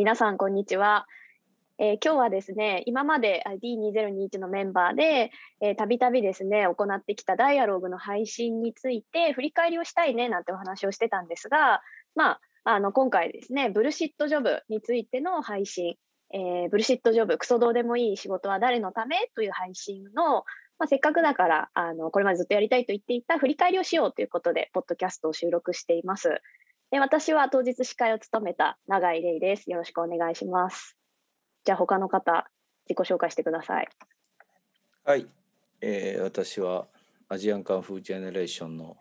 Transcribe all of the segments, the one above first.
皆さんこんにちは。えー、今日はですね、今まで D2021 のメンバーで、たびたびですね、行ってきたダイアログの配信について振り返りをしたいねなんてお話をしてたんですが、まあ、あの今回ですね、ブルシットジョブについての配信、えー、ブルシットジョブ、クソどうでもいい仕事は誰のため？という配信の、まあ、せっかくだからあの、これまでずっとやりたいと言っていた振り返りをしようということで、ポッドキャストを収録しています。で私は当日司会を務めた永井玲です。よろしくお願いします。じゃあ他の方、自己紹介してください。はい、えー、私はアジアンカンフージェネレーションの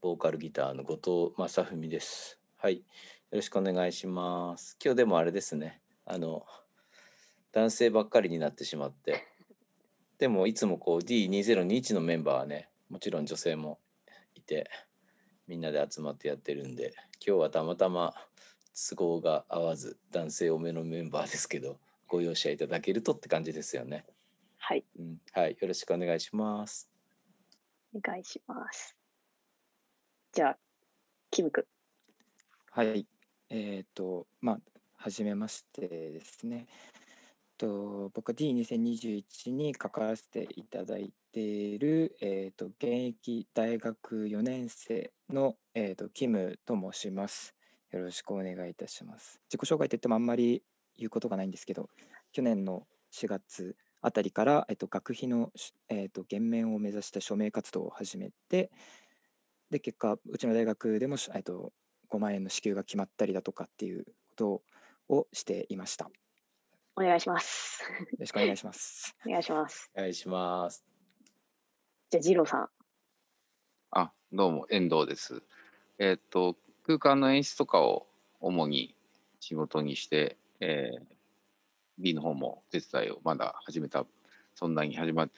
ボーカルギターの後藤正文です。はい、よろしくお願いします。今日でもあれですね、あの男性ばっかりになってしまって、でもいつもこう D2021 のメンバーはね、もちろん女性もいて。みんなで集まってやってるんで今日はたまたま都合が合わず男性多めのメンバーですけどご容赦いただけるとって感じですよね。はい、うん、はい、よろしくお願いします。お願いします。じゃあキム君。はい、えっ、ー、とまあ初めましてですね。と僕は D2021 に関わらせていただいている、えーと、現役大学4年生の、えーと、キムと申します。よろしくお願いいたします。自己紹介といってもあんまり言うことがないんですけど、去年の4月あたりから、えーと、学費の、えー、と減免を目指した署名活動を始めて、で結果、うちの大学でも、えー、と5万円の支給が決まったりだとかっていうことをしていました。お願いします。よろしくお願いします。お願いします。お願いします。じゃあ、ジローさん。あ、どうも、遠藤です。えー、っと、空間の演出とかを主に仕事にして、えー、B の方も手伝いをまだ始めた、そんなに始まっ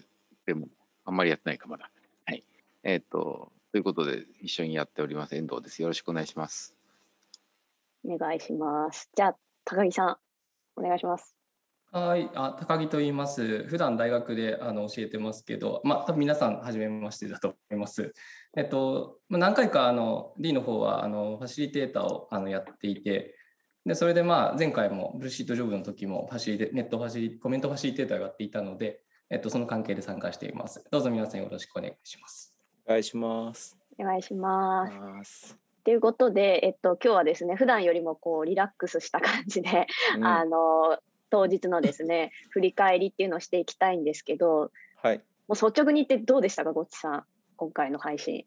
ても、あんまりやってないかまだ。はい。えー、っと、ということで、一緒にやっております、遠藤です。よろしくお願いします。お願いします。じゃあ、高木さん、お願いします。はい、あ高木と言います。普段大学であの教えてますけど、まあ、多分皆さん、はじめましてだと思います。えっと、何回かあの D の方はあのファシリテーターをあのやっていて、でそれでまあ前回もブルーシートジョブの時もファシリネットファシリコメントファシリテーターをやっていたので、えっと、その関係で参加しています。どうぞ皆さんよろしくお願いします。お願いします。お願いします。ということで、えっと、今日はですね、普段よりもこうリラックスした感じで、うん、あの当日のですね 振り返りっていうのをしていきたいんですけど、はい、もう率直に言ってどうでしたかごっちさん今回の配信。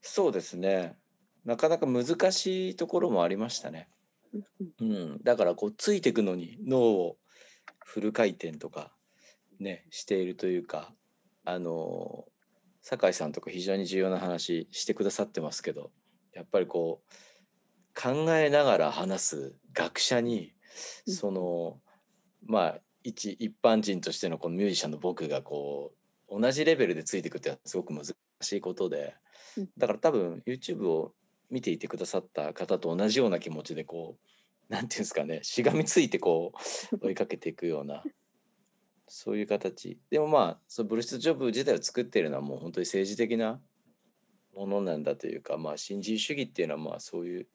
そうですねなかなか難しいところもありましたね。うん、だからこうついていくのに脳をフル回転とかねしているというかあの酒井さんとか非常に重要な話してくださってますけどやっぱりこう考えながら話す学者にそのまあ一一般人としてのこのミュージシャンの僕がこう同じレベルでついていくってすごく難しいことでだから多分 YouTube を見ていてくださった方と同じような気持ちでこう何て言うんですかねしがみついてこう 追いかけていくようなそういう形。でもまあそのブルース・ジョブ自体を作っているのはもう本当に政治的なものなんだというかまあ新自由主義っていうのはまあそういう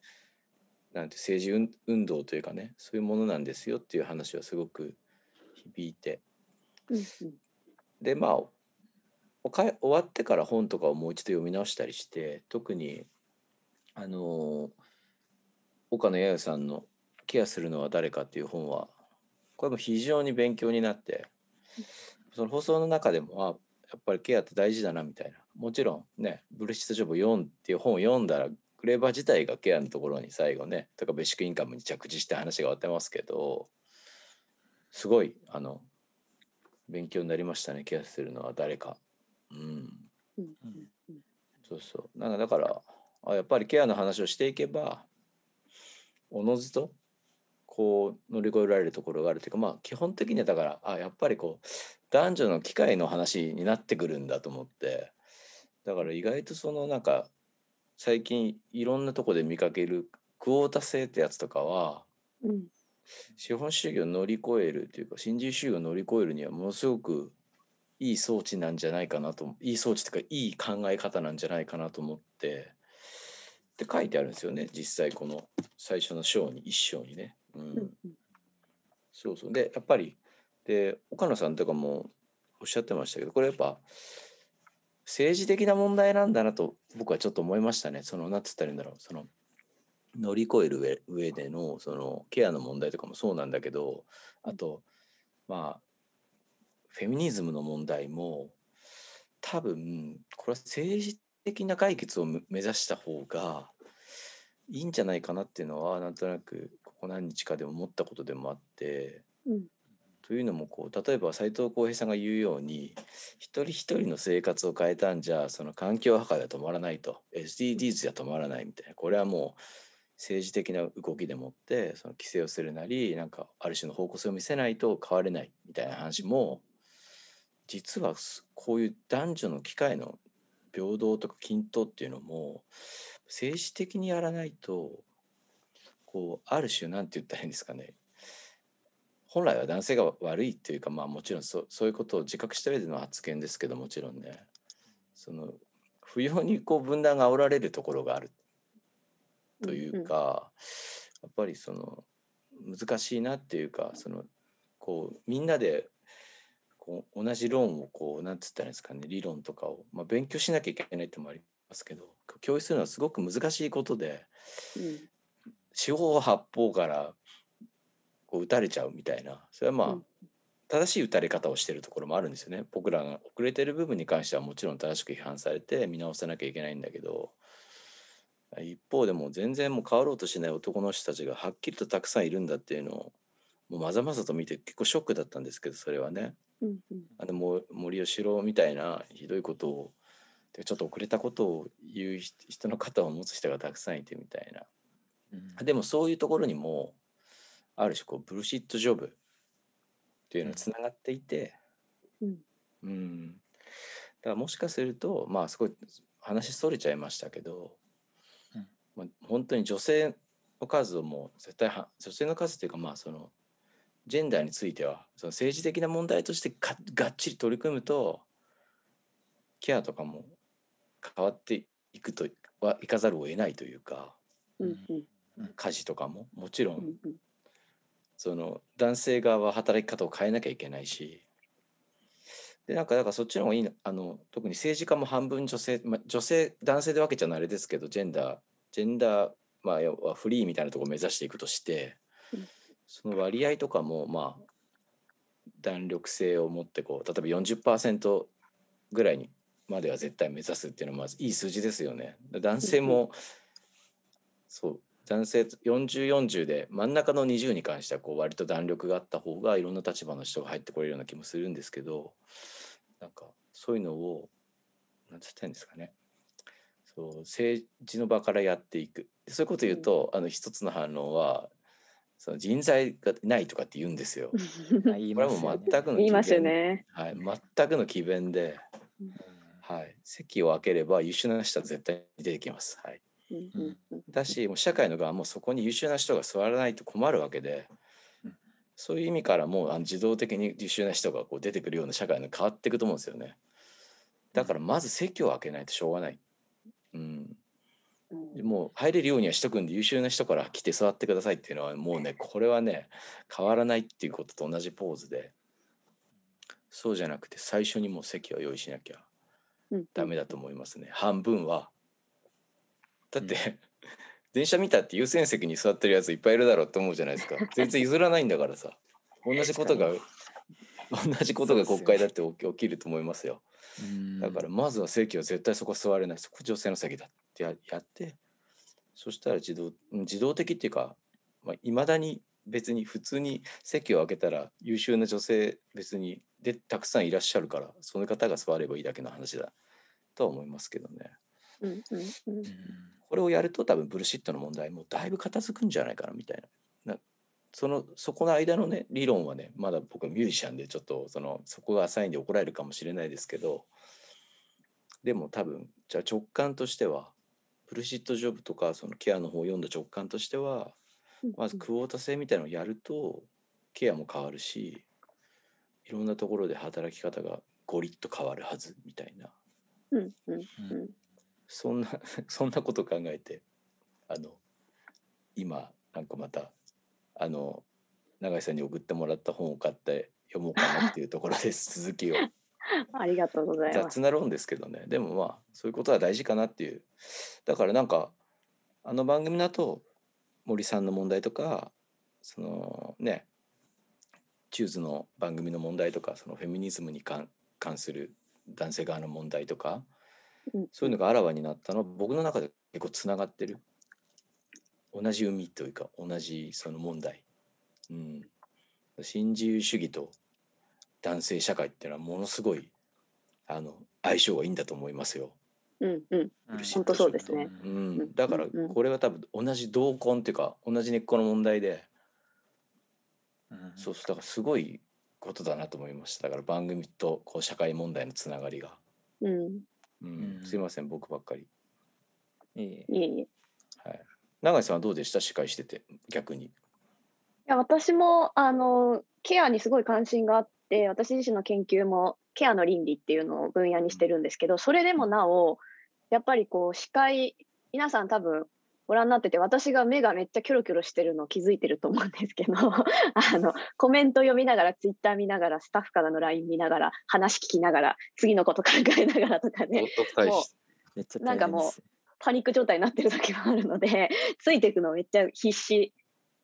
なんて政治運動というかねそういうものなんですよっていう話はすごく響いて、でまあ終わってから本とかをもう一度読み直したりして特にあの岡野弥生さんの「ケアするのは誰か」っていう本はこれも非常に勉強になってその放送の中でもあやっぱりケアって大事だなみたいな。もちろんね「ブルシットジョブ4」っていう本を読んだらクレーバー自体がケアのところに最後ねとかベーシックインカムに着地して話が終わってますけどすごいあの勉強になりましたねケアするのは誰か。うん、うん、そうそう。なんかだからあやっぱりケアの話をしていけばおのずとこう乗り越えられるところがあるというかまあ基本的にはだからあやっぱりこう男女の機会の話になってくるんだと思ってだから意外とそのなんか最近いろんなとこで見かけるクオータ制ってやつとかは、うん、資本主義を乗り越えるというか新自由主義を乗り越えるにはものすごくいい装置なんじゃないかなといい装置というかいい考え方なんじゃないかなと思ってって書いてあるんですよね実際この最初の章に一章にね。うん。うんうん。そうそう。でやっぱりで岡野さんとかもおっしゃってましたけどこれやっぱ政治的な問題なんだなと僕はちょっと思いましたね。その何つったらいいんだろう。その乗り越える上上でのそのケアの問題とかもそうなんだけどあとまあフェミニズムの問題も多分これは政治的な解決を目目指した方がいいんじゃないかなっていうのはなんとなくここ何日かで思ったことでもあってうんというのもこう例えば斉藤浩平さんが言うように一人一人の生活を変えたんじゃその環境破壊は止まらないと。SDGs じゃ止まらないみたいな。これはもう政治的な動きでもってその規制をするなりなんかある種の方向性を見せないと変われないみたいな話も実はこういう男女の機会の平等とか均等っていうのも政治的にやらないとこうある種なんて言ったらいいんですかね。本来は男性が悪いっていうかまあもちろんそそういうことを自覚した上での発言ですけどもちろんね。その不要にこう分断が煽られるところがある。というか、やっぱりその難しいなっていうかそのこうみんなでこう同じ論をこうなんつったらいいんですかね理論とかを、まあ、勉強しなきゃいけないってのもありますけど共有するのはすごく難しいことでうん。四方八方からこう打たれちゃうみたいな。それはまあ、うん。正しい打たれ方をしてるところもあるんですよね。僕らが遅れてる部分に関してはもちろん正しく批判されて見直さなきゃいけないんだけど。一方でもう全然もう変わろうとしない男の人たちがはっきりとたくさんいるんだっていうのをもうまざまざと見て結構ショックだったんですけどそれはね。うんうん。あのも森喜朗みたいなひどいことをでちょっと遅れたことを言う人人の肩を持つ人がたくさんいてみたいな。うん。でもそういうところにもある種こうブルシットジョブっていうのがつながっていて、うん。うん。だからもしかするとまあすごい話それちゃいましたけど、うん。まあ、本当に女性の数をもう絶対は女性の数っていうかまあそのジェンダーについてはその政治的な問題としてががっちり取り組むとケアとかも変わっていくとはいかざるを得ないというかうんうん。家事とかももちろんその男性側は働き方を変えなきゃいけないし。でなんかだからそっちの方がいいなあの特に政治家も半分女性、まあ、女性男性で分けちゃうのはあれですけどジェンダージェンダー、まあ、要はフリーみたいなところを目指していくとしてうん。その割合とかもまあ弾力性を持ってこう例えば40%ぐらいにまでは絶対目指すっていうのはまずいい数字ですよね。男性もそう男性4040で真ん中の20に関してはこう割と弾力があった方がいろんな立場の人が入ってこれるような気もするんですけどなんかそういうのを何て言ったんですかねそう政治の場からやっていくそういうこと言うと、あの一つの反論はその人材がないとかって言うんですよ。これはも全くの言いますよね。はい、全くの詭弁で、はい、席を空ければ優秀な人は絶対に出てきます。はい、うんうんうんだしもう社会の側もそこに優秀な人が座らないと困るわけでうんそういう意味からもうあの自動的に優秀な人がこう出てくるような社会に変わっていくと思うんですよね。だからまず席を空けないとしょうがない。うん、うん。もう入れるようにはしとくんで優秀な人から来て座ってくださいっていうのはもうね これはね変わらないっていうことと同じポーズでそうじゃなくて最初にもう席は用意しなきゃうん。ダメだと思いますね。半分はだって、電車見たって優先席に座ってるやついっぱいいるだろうって思うじゃないですか。全然譲らないんだからさ。同じことが同じことが国会だって起きると思いますよ。うん。だからまずは席は絶対そこ座れない。そこ女性の席だってややってそしたら自動うん自動的っていうかいまあ、未だに別に普通に席を空けたら優秀な女性別にでたくさんいらっしゃるからその方が座ればいいだけの話だとは思いますけどね。うんうんうん。うんこれをやると多分ブルシットの問題もだいぶ片付くんじゃないかなみたいな。なそのそこの間のね理論はねまだ僕はミュージシャンでちょっとそのそこが浅いんで怒られるかもしれないですけどでも多分じゃあ直感としてはブルシットジョブとかそのケアの方を読んだ直感としてはまずクオータ制みたいなのをやるとケアも変わるしいろんなところで働き方がゴリッと変わるはずみたいな。うんうんうんそんな そんなこと考えてあの今なんかまたあの永井さんに送ってもらった本を買って読もうかなっていうところです 続きを。ありがとうございます。雑な論ですけどねでもまあそういうことは大事かなっていうだからなんかあの番組だと森さんの問題とかそのねチューズの番組の問題とかそのフェミニズムに関関する男性側の問題とかうんそういうのがあらわになったのは僕の中で結構つながってる。同じ海というか同じその問題、うん、新自由主義と男性社会っていうのはものすごいあの相性がいいんだと思いますよ。うんうん。うん。本当そうですね。ううん。ん、だからこれは多分同じ同根っていうか同じ根っこの問題で、うん。そうそうだからすごいことだなと思いました。だから番組とこう社会問題のつながりが、うん。すいません僕ばっかり、いえいえ。いえいえ。いはい、永井さんはどうでした？司会してて。逆に。や私もあのケアにすごい関心があって私自身の研究もケアの倫理っていうのを分野にしてるんですけどそれでもなおやっぱりこう司会皆さん多分ご覧になってて私が目がめっちゃキョロキョロしてるの気づいてると思うんですけど あのコメント読みながらツイッター見ながらスタッフからの LINE 見ながら話聞きながら次のこと考えながらとかね冒頭大使めっちゃなんかもうパニック状態になってる時もあるのでついていくのめっちゃ必死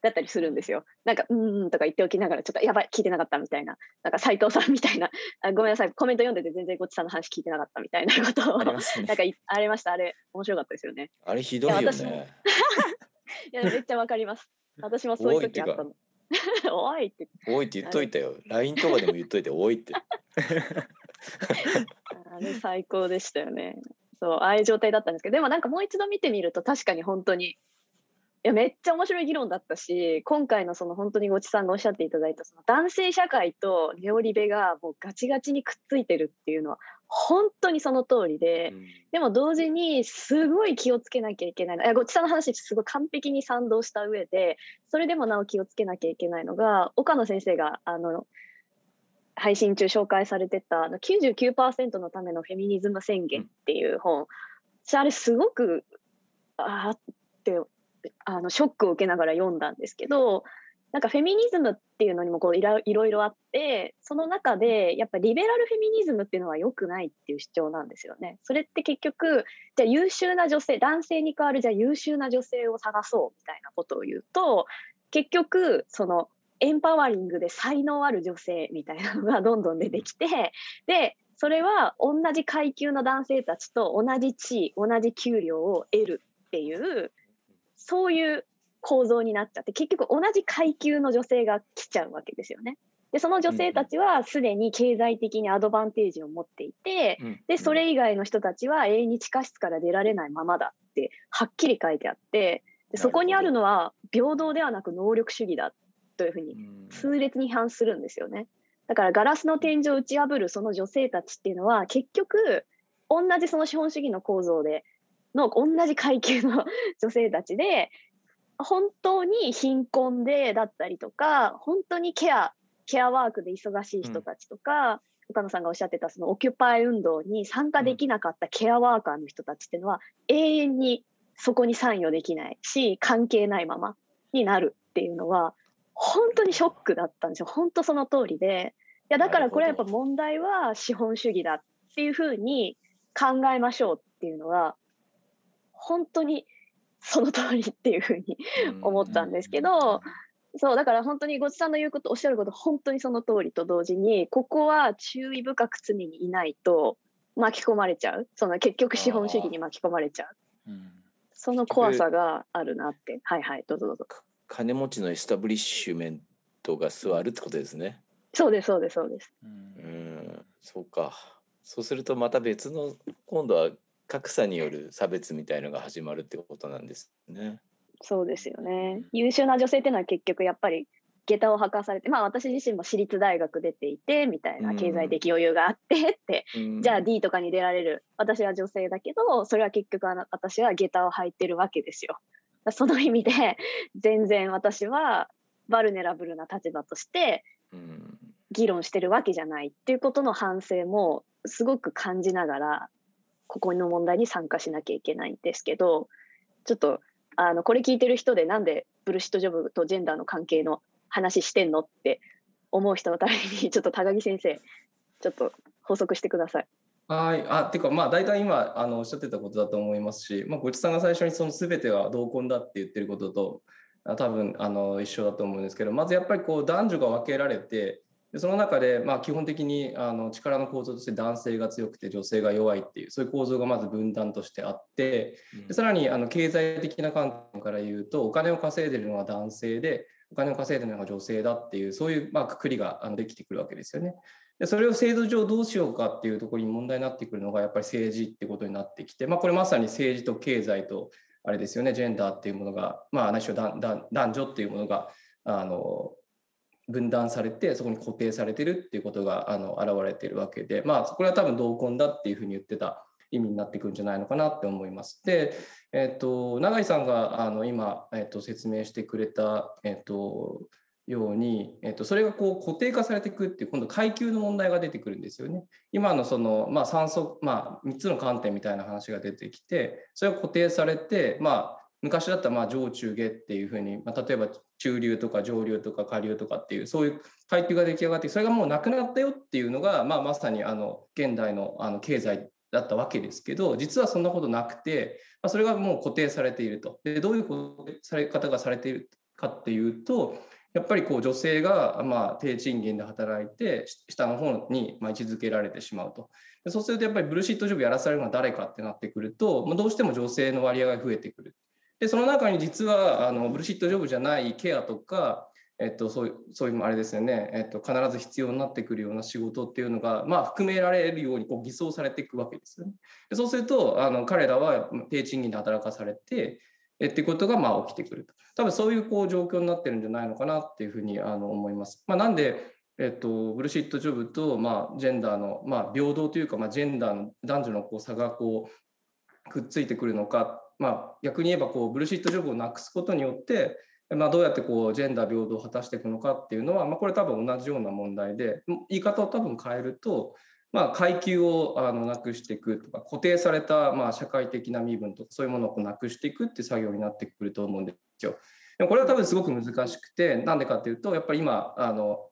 だったりするんですよ。なんか「うんうん」とか言っておきながらちょっとやばい聞いてなかったみたいななんか斉藤さんみたいな あごめんなさいコメント読んでて全然ごちさんの話聞いてなかったみたいなことをねなんかいありましたあれ面白かったですよね。あれひどいよね。いや めっちゃわかかります。私もそういう時あったの。おいって 多いって言っといたよ。LINE とかでも言っといて多いって。あれ最高でしたよね。そう、ああいう状態だったんですけど、でもなんかもう一度見てみると確かに本当に、いや、めっちゃ面白い議論だったし、今回のその本当にごちさんがおっしゃっていただいたその男性社会とネオリベがもうガチガチにくっついてるっていうのは本当にその通りで、でも同時にすごい気をつけなきゃいけないの。いやごちさんの話すごい完璧に賛同した上で、それでもなお気をつけなきゃいけないのが、岡野先生があの配信中紹介されてたあの99%のためのフェミニズム宣言っていう本、私あれすごくあーってあのショックを受けながら読んだんですけどなんかフェミニズムっていうのにもこういろいろあってその中でやっぱリベラルフェミニズムっていうのは良くないっていう主張なんですよね。それって結局じゃあ優秀な女性男性に代わるじゃあ優秀な女性を探そうみたいなことを言うと結局そのエンパワリングで才能ある女性みたいなのがどんどん出てきてでそれは同じ階級の男性たちと同じ地位同じ給料を得るっていうそういう構造になっちゃって結局同じ階級の女性が来ちゃうわけですよね。でその女性たちはすでに経済的にアドバンテージを持っていて、でそれ以外の人たちは永遠に地下室から出られないままだってはっきり書いてあってでそこにあるのは平等ではなく能力主義だというふうに痛烈に批判するんですよね。だからガラスの天井を打ち破るその女性たちっていうのは結局同じその資本主義の構造での同じ階級の 女性たちで本当に貧困でだったりとか本当にケアケアワークで忙しい人たちとか、岡野さんがおっしゃってたそのオキュパイ運動に参加できなかったケアワーカーの人たちっていうのは永遠にそこに参与できないし関係ないままになるっていうのは本当にショックだったんですよ。本当その通りで。いやだからこれはやっぱ問題は資本主義だっていうふうに考えましょうっていうのは本当にその通りっていうふうに思ったんですけど、そうだから本当にごちさんの言うことおっしゃること本当にその通りと同時にここは注意深く常にいないと巻き込まれちゃう。その結局資本主義に巻き込まれちゃう。うん。その怖さがあるなって。はいはいどうぞどうぞ。金持ちのエスタブリッシュメントが座るってことですね。そうですそうですそうです。うんうん、そうか。そうするとまた別の今度は格差による差別みたいのが始まるってことなんですね。そうですよね。優秀な女性っていうのは結局やっぱり下駄を履かされてまあ私自身も私立大学出ていてみたいな経済的余裕があってってうん。じゃあ D とかに出られる。私は女性だけどそれは結局私は下駄を履いてるわけですよ。その意味で全然私はバルネラブルな立場としてうん。議論してるわけじゃないっていうことの反省もすごく感じながらここの問題に参加しなきゃいけないんですけどちょっとあのこれ聞いてる人でなんでブルシットジョブとジェンダーの関係の話してんのって思う人のために ちょっと高木先生ちょっと補足してください。はい、あていうかまあ大体今あのおっしゃってたことだと思いますし、まあ、ごちさんが最初にその全ては同婚だって言ってることと多分あの一緒だと思うんですけどまずやっぱりこう男女が分けられてでその中でまあ基本的にあの力の構造として男性が強くて女性が弱いっていうそういう構造がまず分断としてあってでさらにあの経済的な観点から言うとお金を稼いでるのは男性でお金を稼いでるのが女性だっていうそういうまあくくりができてくるわけですよね。でそれを制度上どうしようかっていうところに問題になってくるのがやっぱり政治ってことになってきて、まあ、これまさに政治と経済とあれですよねジェンダーっていうものが、まあ、何しろ男女っていうものがあの分断されてそこに固定されてるっていうことがあの現れてるわけでまあこれは多分同婚だっていうふうに言ってた意味になってくるんじゃないのかなって思います。で、え、ー、と永井さんがあの今、え、ー、と説明してくれた、え、ー、とように、えっと、それがこう固定化されていくっていう今度階級の問題が出てくるんですよね。今のその、まあ、酸素、まあ、3つの観点みたいな話が出てきてそれが固定されて、まあ、昔だったらまあ上中下っていうふうに、まあ、例えば中流とか上流とか下流とかっていうそういう階級が出来上がってそれがもうなくなったよっていうのが、まあ、まさにあの現代のあの経済だったわけですけど実はそんなことなくて、まあ、それがもう固定されていると。でどういう固定され方がされているかっていうとやっぱりこう女性がま低賃金で働いて下の方にま位置づけられてしまうと。そうするとやっぱりブルーシットジョブやらされるのは誰かってなってくると、ま、どうしても女性の割合が増えてくる。でその中に実はあのブルシットジョブじゃないケアとか、えっと、そういうそういうあれですよね、えっと、必ず必要になってくるような仕事っていうのが、まあ、含められるようにこう偽装されていくわけですよね。でそうするとあの彼らは低賃金で働かされてえっていうことがまあ起きてくると。多分そういうこう状況になってるんじゃないのかなっていうふうにあの思います。まあ、なんで、えっと、ブルシットジョブと、まあ、ジェンダーの、まあ、平等というか、まあ、ジェンダーの男女のこう差がこうくっついてくるのか、まあ、逆に言えばこうブルシットジョブをなくすことによって、まあ、どうやってこうジェンダー平等を果たしていくのかっていうのは、まあ、これ多分同じような問題で言い方を多分変えるとまあ、階級をあのなくしていくとか固定されたまあ社会的な身分とかそういうものをなくしていくっていう作業になってくると思うんですよ。でもこれは多分すごく難しくてなんでかっていうとやっぱり今あの、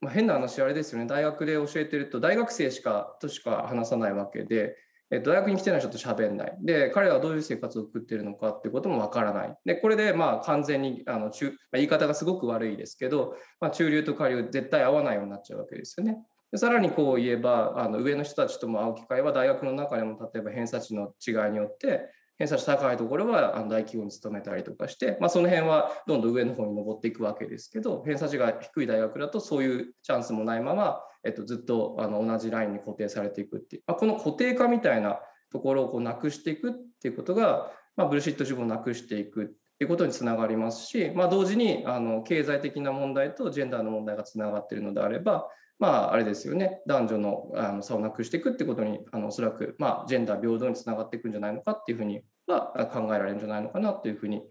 まあ、変な話あれですよね大学で教えてると大学生しかとしか話さないわけで。え大学に来てない人と喋んない。で、彼らはどういう生活を送ってるのかってこともわからない。で、これでまあ完全にあの中、まあ、言い方がすごく悪いですけど、まあ、中流と下流絶対合わないようになっちゃうわけですよね。でさらにこう言えばあの上の人たちとも会う機会は大学の中でも例えば偏差値の違いによって偏差値高いところはあの大企業に勤めたりとかして、まあ、その辺はどんどん上の方に上っていくわけですけど偏差値が低い大学だとそういうチャンスもないまま、えっと、ずっとあの同じラインに固定されていくっていう、まあ、この固定化みたいなところをこうなくしていくっていうことが、まあ、ブルシット自分をなくしていくっていうことにつながりますし、まあ、同時にあの経済的な問題とジェンダーの問題がつながっているのであればまあ、あれですよね、男女のあの差をなくしていくってことに、あのおそらく、まあ、ジェンダー平等につながっていくんじゃないのかっていうふうには考えられるんじゃないのかなというふうに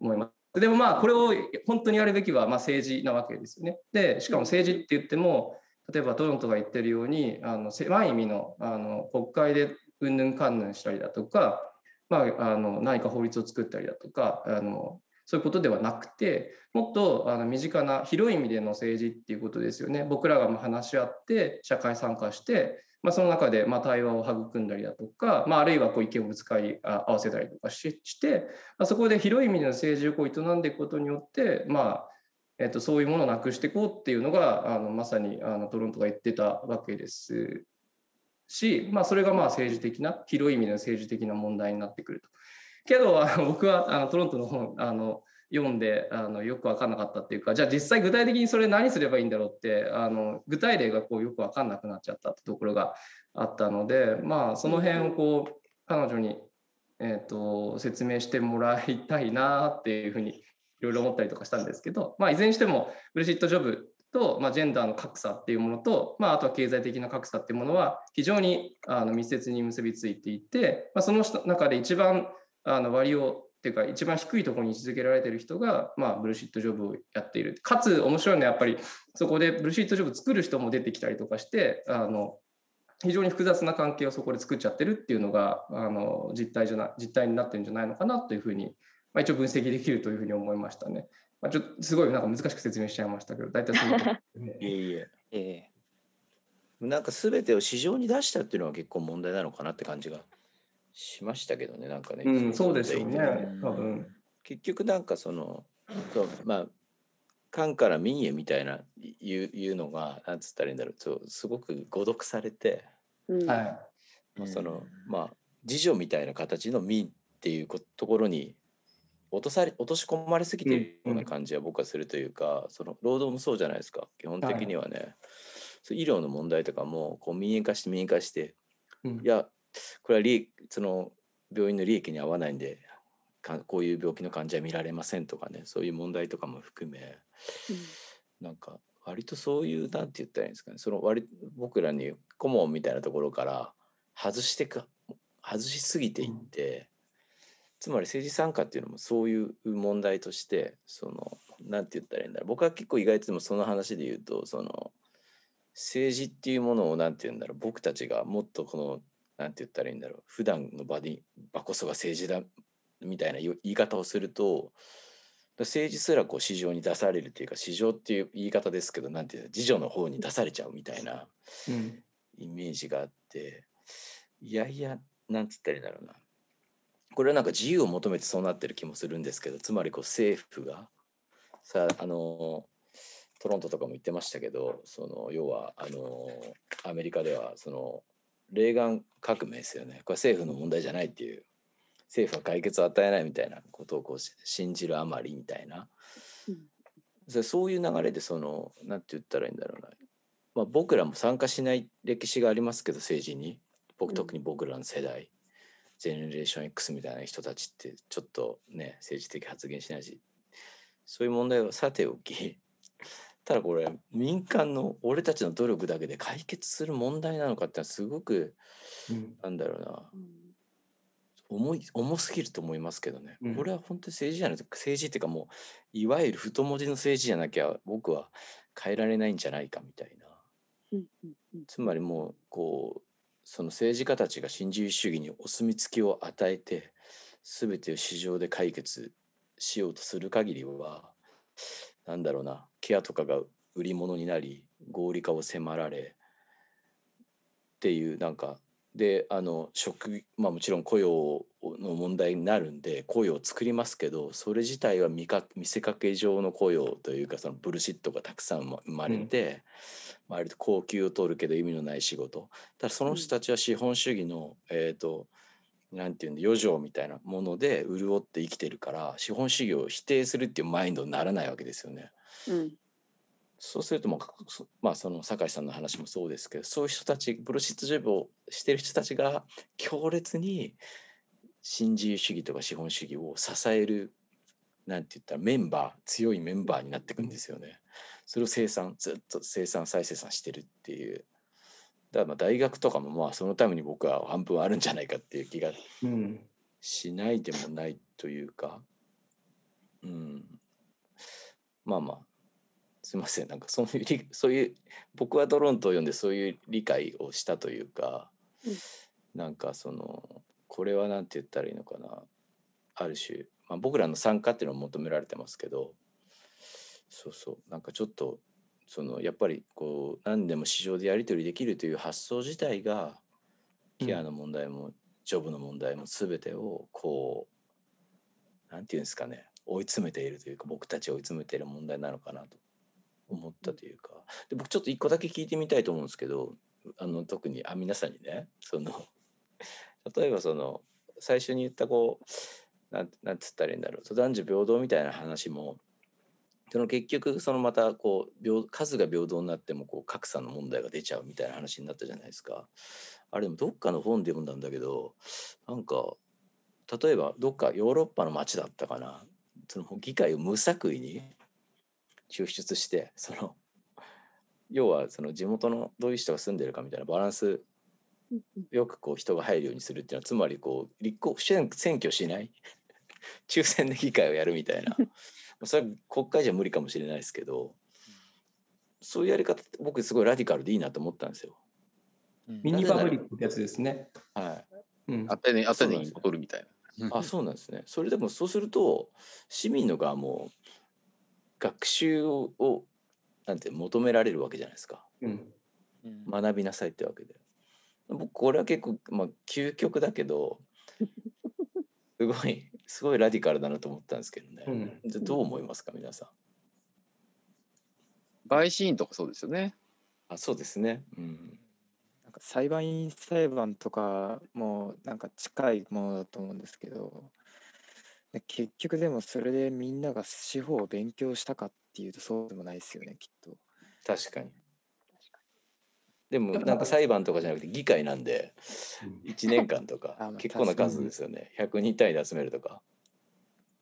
思います。でもまあ、これを本当にやるべきはまあ政治なわけですよね。で、しかも政治って言っても、例えばトロントが言ってるように、あの狭い意味のあの国会でうんぬんかんぬんしたりだとか、まあ、あの何か法律を作ったりだとか、あのそういうことではなくてもっとあの身近な広い意味での政治っていうことですよね僕らが話し合って社会参加して、まあ、その中でま対話を育んだりだとか、まあ、あるいはこう意見をぶつかり合わせたりとかして、まあ、そこで広い意味での政治をこう営んでいくことによってまあえっと、そういうものをなくしていこうっていうのがあのまさにあのトロントが言ってたわけですし、まあ、それがまあ政治的な広い意味での政治的な問題になってくると。けど 僕はあのトロントの本あの読んであのよく分かんなかったっていうかじゃあ実際具体的にそれ何すればいいんだろうってあの具体例がこうよく分かんなくなっちゃったってところがあったのでまあその辺をこう彼女に、えーと、説明してもらいたいなっていうふうにいろいろ思ったりとかしたんですけど、まあ、いずれにしてもブルシット・ジョブと、まあ、ジェンダーの格差っていうものと、まあ、あとは経済的な格差っていうものは非常にあの密接に結びついていて、まあ、その中で一番あの割をっていうか一番低いところに位置づけられてる人が、まあ、ブルシットジョブをやっている。かつ面白いのはやっぱりそこでブルシットジョブ作る人も出てきたりとかしてあの非常に複雑な関係をそこで作っちゃってるっていうのがあの実態じゃな実態になってるんじゃないのかなというふうにまあ、一応分析できるというふうに思いましたね。まあ、ちょっとすごいなんか難しく説明しちゃいましたけど、大体そういうことですね。いえいえ。えなんか全てを市場に出したっていうのは結構問題なのかなって感じがしましたけどね、なんかね。うん、そうですよねうん。多分。結局なんかその、そうまあ、官から民へみたいないういうのが、なんつったらいいんだろう、そうすごく誤読されて、うんその、まあ、自助みたいな形の民っていうこところに落とされ落とし込まれすぎているような感じは僕はするというか、その労働もそうじゃないですか基本的にはね、そう医療の問題とかもこう民営化して民営化してい。うんいやこれは利益その病院の利益に合わないんでこういう病気の患者は見られませんとかねそういう問題とかも含めなんか割とそういうなんて言ったらいいんですかね。その割僕らに顧問みたいなところから外してか外しすぎていって、つまり政治参加っていうのもそういう問題としてそのなんて言ったらいいんだろう。僕は結構意外とでもその話で言うとその政治っていうものをなんて言うんだろう。僕たちがもっとこのなんて言ったらいいんだろう。普段の場に場こそが政治だみたいな言い方をすると政治すらこう市場に出されるっていうか市場っていう言い方ですけどなんていうの自助の方に出されちゃうみたいなうん。イメージがあって。いやいやなんつったらいいんだろうな。これはなんか自由を求めてそうなってる気もするんですけどつまりこう政府がさあのトロントとかも言ってましたけどその要はあのアメリカではそのレーガン革命ですよね。これ政府の問題じゃないっていう。政府は解決を与えないみたいな。ことをこうし信じるあまりみたいな、うん。そういう流れでそのなんて言ったらいいんだろうな、まあ、僕らも参加しない歴史がありますけど政治に。僕うん。特に僕らの世代、ジェネレーション X みたいな人たちってちょっとね政治的発言しないし。そういう問題はさておきただこれ民間の俺たちの努力だけで解決する問題なのかってのはすごくうん。なんだろうな。うん。重い重すぎると思いますけどね、うん。これは本当に政治じゃないと政治っていうかもういわゆる太文字の政治じゃなきゃ僕は変えられないんじゃないかみたいな。うんうんうん。つまりもうこうその政治家たちが新自由主義にお墨付きを与えて全てを市場で解決しようとする限りはなんだろうなケアとかが売り物になり合理化を迫られっていうなんかであの職まあもちろん雇用の問題になるんで雇用を作りますけどそれ自体は見か見せかけ上の雇用というかそのブルシットがたくさん生まれて、割と高級を取るけど意味のない仕事。ただその人たちは資本主義の、えっ、となんていうんだ余剰みたいなもので潤って生きてるから資本主義を否定するっていうマインドにならないわけですよね。うんそうするとまあそまあその酒井さんの話もそうですけどそういう人たちブルシットジョブをしてる人たちが強烈に新自由主義とか資本主義を支えるなんて言ったらメンバー強いメンバーになっていくんですよね。それを生産ずっと生産再生産してるっていう。だからまあ大学とかもまあそのために僕は半分あるんじゃないかっていう気がうんしないでもないというか、うん、まあまあすいません。なんかそういう理そういう僕はドローンと読んでそういう理解をしたというか、うん。なんかそのこれは何て言ったらいいのかな。ある種、まあ、僕らの参加っていうのを求められてますけど。そうそう。なんかちょっとそのやっぱりこう何でも市場でやり取りできるという発想自体がケアの問題も、ジョブの問題も全てをこうなんていうんですかね追い詰めているというか僕たちを追い詰めている問題なのかなと思ったというか。で僕ちょっと一個だけ聞いてみたいと思うんですけどあの特にあ皆さんにねその例えばその最初に言ったこうなんなんつったらいいんだろう。男女平等みたいな話もその結局そのまたこう数が平等になってもこう格差の問題が出ちゃうみたいな話になったじゃないですか。あれでもどっかの本で読んだんだけどなんか例えばどっかヨーロッパの町だったかな。その議会を無作為に抽出してその要はその地元のどういう人が住んでるかみたいなバランスよくこう人が入るようにするっていうのはつまりこう立候補選挙しない。抽選で議会をやるみたいな。それは国会じゃ無理かもしれないですけどそういうやり方って僕すごいラディカルでいいなと思ったんですよ。うんミニパブリックってやつですね。はいうんアテネ、アテネに戻るみたいな。あそうなんですね。それでもそうすると市民の側も学習ををなんて求められるわけじゃないですか。うんうん学びなさいってわけで。僕これは結構まあ究極だけど すごいすごいラディカルだなと思ったんですけどね。うんでどう思いますか皆さん？陪審員とかそうですよね。あそうですね。うん。なんか裁判員裁判とかもなんか近いものだと思うんですけどで結局でもそれでみんなが司法を勉強したかっていうとそうでもないですよねきっと。確かに。でもなんか裁判とかじゃなくて議会なんで1年間とか 結構な数ですよね。100人単位で集めるとか。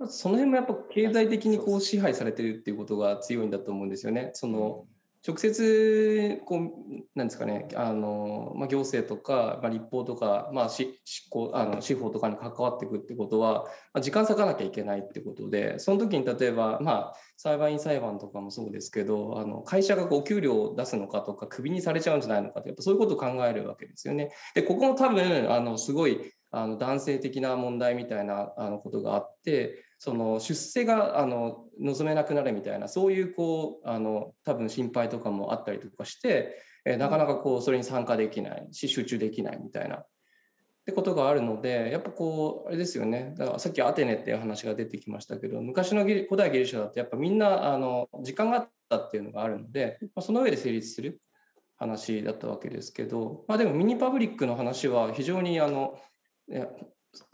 その辺もやっぱ経済的にこう支配されてるっていうことが強いんだと思うんですよね。その直接こうなんですかねあの、まあ、行政とか、まあ、立法とか、まあ、し執行あの司法とかに関わっていくってことは、まあ、時間割かなきゃいけないってことでその時に例えば、まあ、裁判員裁判とかもそうですけどあの会社がお給料を出すのかとかクビにされちゃうんじゃないのかってやっぱそういうことを考えるわけですよね。でここも多分あのすごいあの男性的な問題みたいなあのことがあってその出世があの望めなくなるみたいなそういうこうあの多分心配とかもあったりとかして、えーなかなかこうそれに参加できないし集中できないみたいなってことがあるのでやっぱこうあれですよね。だからさっきアテネっていう話が出てきましたけど昔のギリ古代ギリシャだとやっぱみんなあの時間があったっていうのがあるので、まあ、その上で成立する話だったわけですけど、まあ、でもミニパブリックの話は非常にあのいや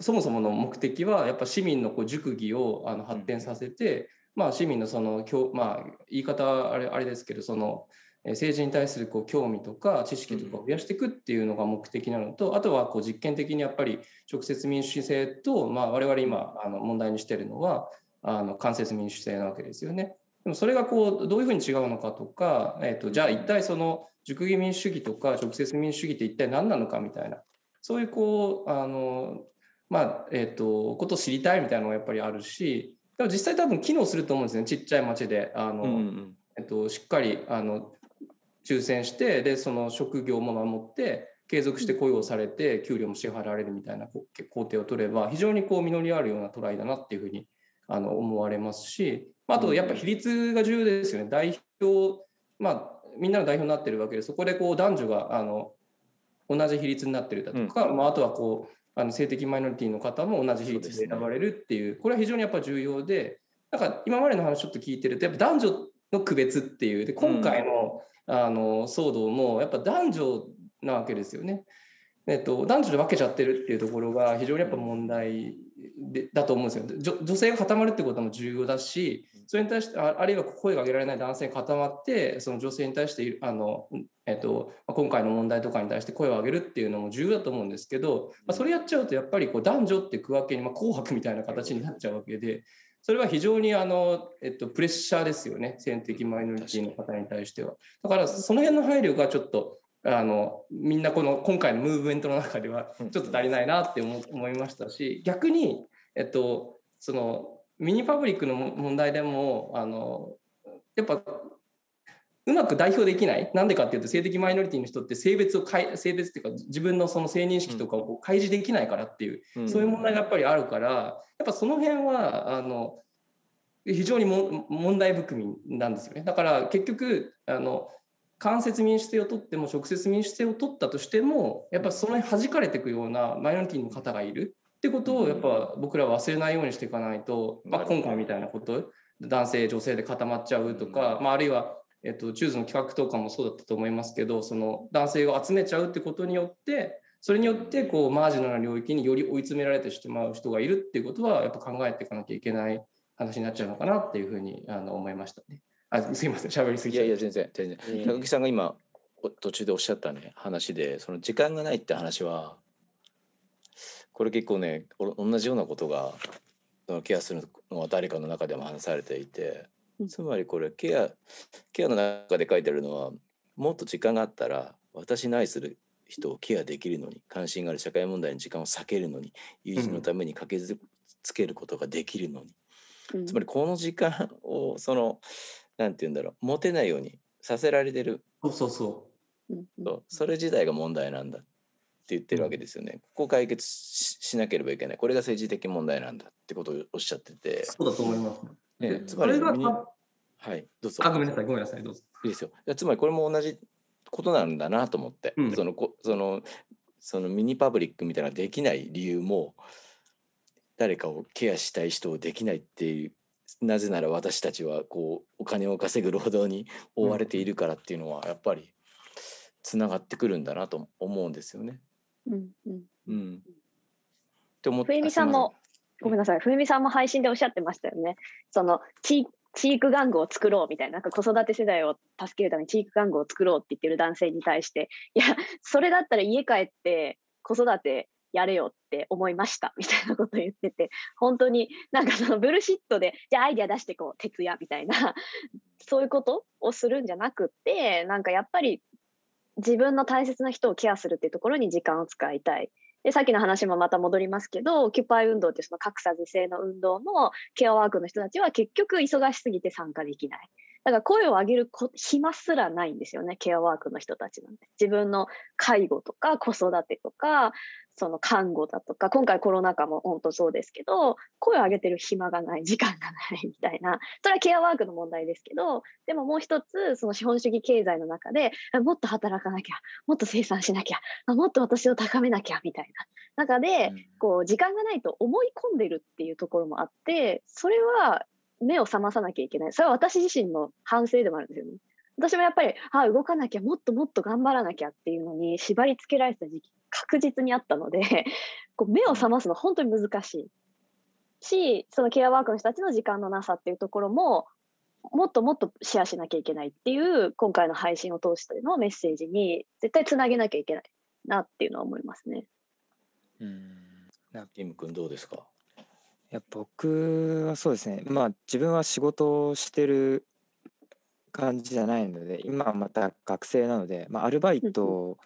そもそもの目的はやっぱ市民のこう熟議をあの発展させて、まあ、市民のその教、まあ、言い方はあれあれですけどそのえー政治に対するこう興味とか知識とかを増やしていくっていうのが目的なのと、あとはこう実験的にやっぱり直接民主制と、まあ、我々今あの問題にしてるのはあの間接民主制なわけですよね。でもそれがこうどういうふうに違うのかとか、えー、とじゃあ一体その熟議民主主義とか直接民主主義って一体何なのかみたいなそういうこうあのまあえっ、とことを知りたいみたいなのがやっぱりあるしでも実際多分機能すると思うんですね。ちっちゃい町であの、うんうんえっと、しっかりあの抽選してでその職業も守って継続して雇用されて給料も支払われるみたいなこ工程を取れば非常にこう実りあるようなトライだなっていうふうにあの思われますしまああとやっぱ比率が重要ですよね。代表まあみんなの代表になってるわけでそこでこう男女があの同じ比率になってるだとか、まあ、あとはこうあの性的マイノリティの方も同じ比率で選ばれるっていうこれは非常にやっぱ重要でなんか今までの話ちょっと聞いてるとやっぱ男女の区別っていうで今回の,、あの騒動もやっぱ男女なわけですよね。えっと、男女で分けちゃってるっていうところが非常にやっぱ問題でだと思うんですよ。女女性が固まるってことも重要だしそれに対してああるいは声が上げられない男性が固まってその女性に対してあの、えっと、まあ今回の問題とかに対して声を上げるっていうのも重要だと思うんですけど、まあ、それやっちゃうとやっぱりこう男女って区分けに、まあ、紅白みたいな形になっちゃうわけでそれは非常にあの、えっと、プレッシャーですよね性的マイノリティの方に対しては。だからその辺の配慮がちょっとあのみんなこの今回のムーブメントの中ではちょっと足りないなって思思いましたし逆に、えっと、そのミニパブリックのも問題でもあのやっぱうまく代表できないなんでかっていうと性的マイノリティの人って性別を変え性別っていうか自分のその性認識とかをこう開示できないからっていう、うん。そういう問題がやっぱりあるからやっぱその辺はあの非常にも問題含みなんですよね。だから結局あの間接民主制を取っても直接民主制を取ったとしてもやっぱその辺弾かれていくようなマイノリティの方がいる。ってことをやっぱ僕らは忘れないようにしていかないと、まあ、今回みたいなこと男性女性で固まっちゃうとか、まあ、あるいは、えっと、チューズの企画とかもそうだったと思いますけどその男性を集めちゃうってことによってそれによってこうマージナルな領域により追い詰められてしまう人がいるっていうことはやっぱ考えていかなきゃいけない話になっちゃうのかなっていうふうにあの思いましたね。あすいません喋りすぎいやいや全然全然。えー高木さんが今お途中でおっしゃったね話でその時間がないって話はこれ結構ねお同じようなことがケアするのは誰かの中でも話されていてうん。つまりこれケアケアの中で書いてあるのはもっと時間があったら私に愛する人をケアできるのに関心がある社会問題に時間を避けるのに友人のために駆けつけることができるのに、うん。つまりこの時間をそのなんて言うんだろう持てないようにさせられてるそうそうそうそうそれ自体が問題なんだ言ってるわけですよね。ここを解決しなければいけない。これが政治的問題なんだってことをおっしゃってて。そうだと思います。ね、つまりはい、どうぞ。あ、ごめんなさい、ごめんなさい、どうぞ。いいですよ。つまりこれも同じことなんだなと思って、うん、そのこそのそのミニパブリックみたいなできない理由も誰かをケアしたい人をできないっていうなぜなら私たちはこうお金を稼ぐ労働に追われているからっていうのはやっぱりつながってくるんだなと思うんですよね。うんうん。うん、って思っ冬美さんもごめんなさい。冬美さんも配信でおっしゃってましたよね。その地チーク玩具を作ろうみたいななんか子育て世代を助けるためにチーク玩具を作ろうって言ってる男性に対して。いやそれだったら家帰って子育てやれよって思いました みたいなこと言ってて本当になんかそのブルシットでじゃあアイデア出してこう徹夜みたいな そういうことをするんじゃなくってなんかやっぱり自分の大切な人をケアするっていうところに時間を使いたいでさっきの話もまた戻りますけどオ、キュパイ運動ってその格差是正の運動のケアワークの人たちは結局忙しすぎて参加できない。だから声を上げる暇すらないんですよね、ケアワークの人たちなんて。自分の介護とか子育てとか、その看護だとか、今回コロナ禍も本当そうですけど、声を上げてる暇がない、時間がないみたいな、それはケアワークの問題ですけど、でももう一つ、その資本主義経済の中で、もっと働かなきゃ、もっと生産しなきゃ、もっと私を高めなきゃみたいな。中で、こう、時間がないと思い込んでるっていうところもあって、それは目を覚まさなきゃいけない。それは私自身の反省でもあるんですよね。私もやっぱり、あ動かなきゃ、もっともっと頑張らなきゃっていうのに縛り付けられてた時期、確実にあったので、こう目を覚ますの本当に難しい。し、そのケアワークの人たちの時間のなさっていうところも、もっともっとシェアしなきゃいけないっていう、今回の配信を通してのメッセージに絶対つなげなきゃいけないなっていうのは思いますね。うん。ティム君どうですか？いや僕はそうですねまあ自分は仕事をしてる感じじゃないので、今はまた学生なので、まあ、アルバイト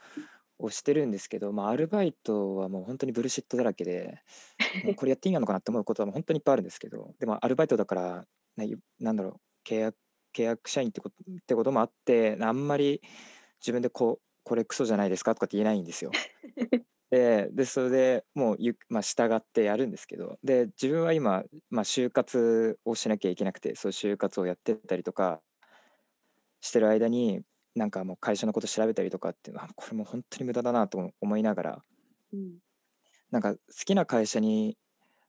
をしてるんですけど、まあ、アルバイトはもう本当にブルシットだらけで、これやっていいのかなって思うことは本当にいっぱいあるんですけど、でもアルバイトだから、ね、なんだろう、契約契約社員ってことってこともあって、あんまり自分でこう、これクソじゃないですかとかって言えないんですよ。ででそれでもうゆ、まあ、従ってやるんですけどで自分は今、まあ、就活をしなきゃいけなくてそう就活をやってたりとかしてる間になんかもう会社のこと調べたりとかっていうのはこれも本当に無駄だなと思いながら、うん、なんか好きな会社に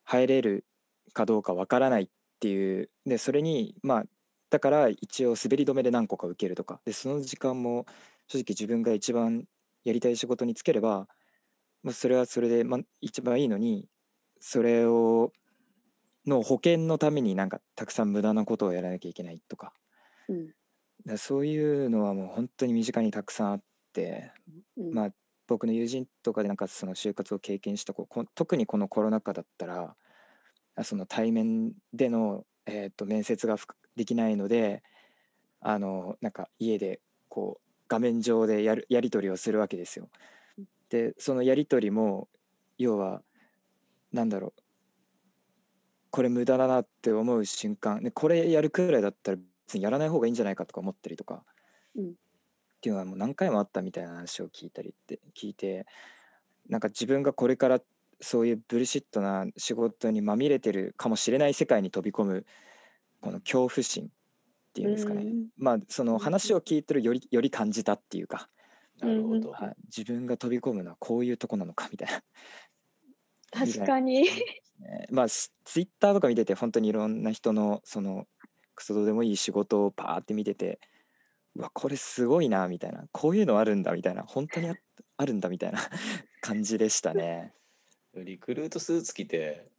入れるかどうかわからないっていう。でそれにまあだから一応滑り止めで何個か受けるとか。でその時間も正直自分が一番やりたい仕事につければ、まあ、それはそれで、まあ、一番いいのにそれをの保険のためになんかたくさん無駄なことをやらなきゃいけないとか、うん、だそういうのはもう本当に身近にたくさんあって、うん、まあ僕の友人とかでなんかその就活を経験した子特にこのコロナ禍だったらその対面での、えー、と面接ができないのであのなんか家でこう画面上でやるやり取りをするわけですよ。でそのやり取りも要はなんだろう。これ無駄だなって思う瞬間でこれやるくらいだったら別にやらない方がいいんじゃないかとか思ったりとか、うん、っていうのはもう何回もあったみたいな話を聞いたりって聞いてなんか自分がこれからそういうブルシットな仕事にまみれてるかもしれない世界に飛び込むこの恐怖心っていうんですかね、まあその話を聞いてるよりより感じたっていうか、なるほど、はい、自分が飛び込むのはこういうとこなのかみたいな。確かに。まあツイッターとか見てて本当にいろんな人のそのクソどうでもいい仕事をパーって見ててうわこれすごいなみたいな。こういうのあるんだみたいな。本当にああるんだみたいな。感じでしたね。リクルートスーツ着て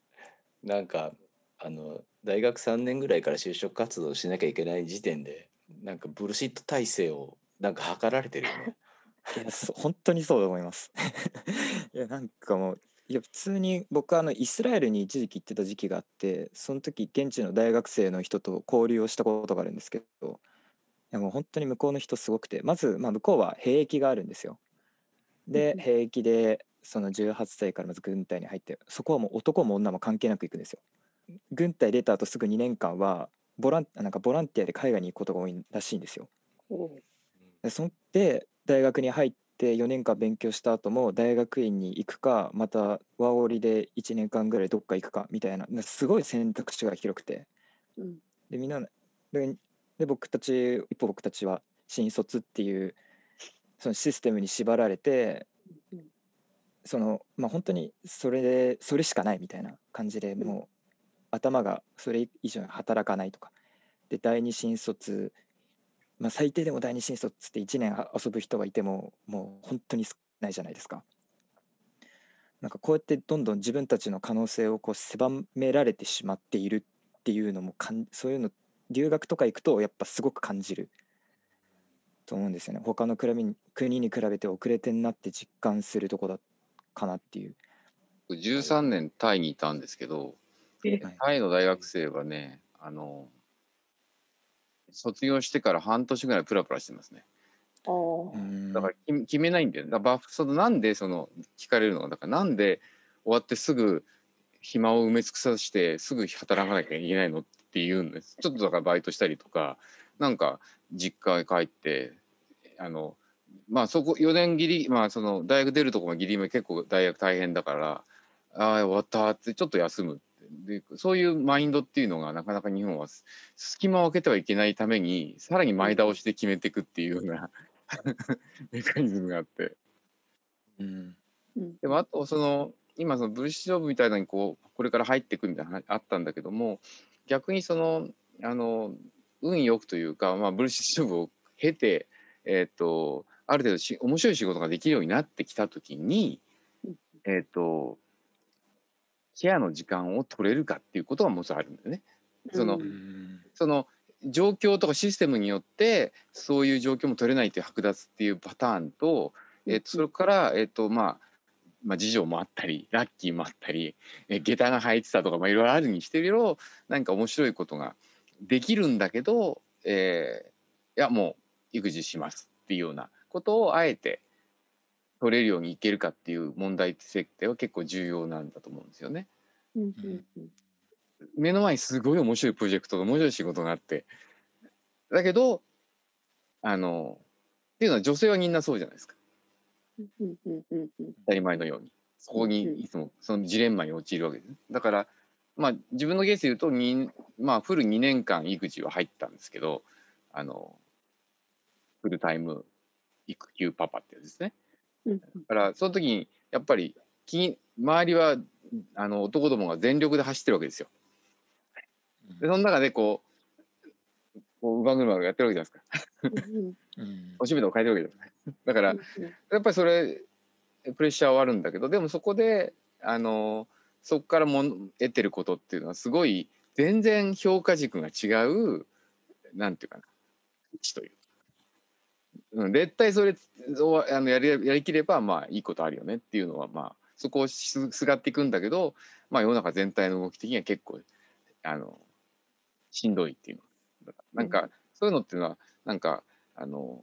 なんかあの大学3年ぐらいから就職活動しなきゃいけない時点でなんかブルシット体制をなんか測られてるよね。いや本当にそうだと思います。いやなんかもういや普通に僕はあのイスラエルに一時期行ってた時期があってその時現地の大学生の人と交流をしたことがあるんですけどいやもう本当に向こうの人すごくてまず、まあ、向こうは兵役があるんですよ。で兵役でその18歳からまず軍隊に入ってそこはもう男も女も関係なく行くんですよ。軍隊出た後すぐ2年間はボランなんかボランティアで海外に行くことが多いらしいんですよ。でそで大学に入っで4年間勉強した後も大学院に行くかまたワーオリで1年間ぐらいどっか行くかみたいなすごい選択肢が広くて、うん、でみんなでで僕たち一歩僕たちは新卒っていうそのシステムに縛られて、うん、そのまあ本当にそれでそれしかないみたいな感じでもう頭がそれ以上に働かないとか。で第二新卒まあ、最低でも第二新卒って1年遊ぶ人がいてももう本当に少ないじゃないですか。なんかこうやってどんどん自分たちの可能性をこう狭められてしまっているっていうのもかんそういうの留学とか行くとやっぱすごく感じる。と思うんですよね。他の国に国に比べて遅れてんなって実感するとこだかなっていう。13年タイにいたんですけどタイの大学生はねあの卒業してから半年ぐらいプラプラしてますね。だから決めないんだよ。だからそのなんでその聞かれるのだからなんで終わってすぐ暇を埋め尽くさせてすぐ働かなきゃいけないのって言うんです。ちょっとだからバイトしたりとかなんか実家へ帰ってあのまあそこ4年ぎりまあその大学出るとこもぎりも結構大学大変だからああ終わったってちょっと休むでそういうマインドっていうのがなかなか日本は隙間を空けてはいけないためにさらに前倒しで決めていくっていうような メカニズムがあって。うん、でもあとその今そのブルッシュジョブみたいなのにこうこれから入っていくみたいなあったんだけども逆にそのあの運よくというか、まあ、ブルッシュジョブを経て、えーと、ある程度し面白い仕事ができるようになってきた時に、えーとケアの時間を取れるかっていうことがもちろんあるんだよね。その、その状況とかシステムによってそういう状況も取れないという剥奪っていうパターンと、えー、とそれから、えーとまあ、まあ事情もあったりラッキーもあったり、えー、下駄が入ってたとか、まあ、いろいろあるにしてみろなんか面白いことができるんだけど、えー、いやもう育児しますっていうようなことをあえて取れるようにいけるかっていう問題設定は結構重要なんだと思うんですよね。目の前にすごい面白いプロジェクトが面白い仕事があってだけどあのっていうのは女性はみんなそうじゃないですか。当たり前のようにそこにいつもそのジレンマに陥るわけです。だからまあ自分のケースで言うとまあフル2年間育児は入ったんですけどあのフルタイム育休パパってやつですね。だからその時にやっぱり周りはあの男どもが全力で走ってるわけですよ。でその中でこうこう馬車がやってるわけじゃないですか。おしめとか変えてるわけじゃない。だからやっぱりそれプレッシャーはあるんだけどでもそこであのそこからも得てることっていうのはすごい全然評価軸が違うなんていうかな位置といううん、絶対それをあのやりやりきればまあいいことあるよねっていうのはまあそこをすすがっていくんだけど、まあ、世の中全体の動き的には結構あのしんどいっていうの。なんか、そういうのっていうのはなんかあの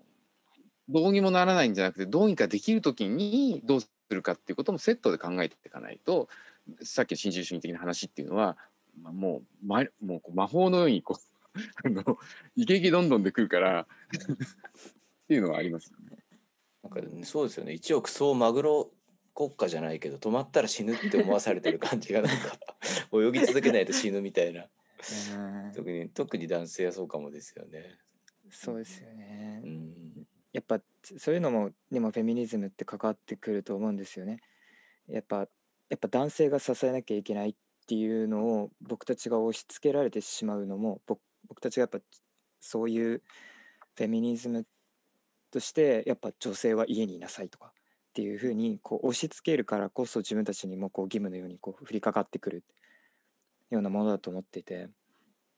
どうにもならないんじゃなくてどうにかできる時にどうするかっていうこともセットで考えていかないとさっきの新自由主義的な話っていうのは、まあ、もう,、ま、もう魔法のようにこうあのイケイケどんどんでくるからっていうのはありますよね。なんか、ね、そうですよね一億総マグロ国家じゃないけど止まったら死ぬって思わされてる感じがなんか 泳ぎ続けないと死ぬみたいな特に特に男性はそうかもですよね。そうですよね、うん、やっぱそういうのもにもフェミニズムって関わってくると思うんですよね。やっぱやっぱ男性が支えなきゃいけないっていうのを僕たちが押し付けられてしまうのも僕僕たちがやっぱそういうフェミニズムとしてやっぱ女性は家にいなさいとかっていうふうにこう押し付けるからこそ自分たちにもこう義務のようにこう降りかかってくるようなものだと思っていて、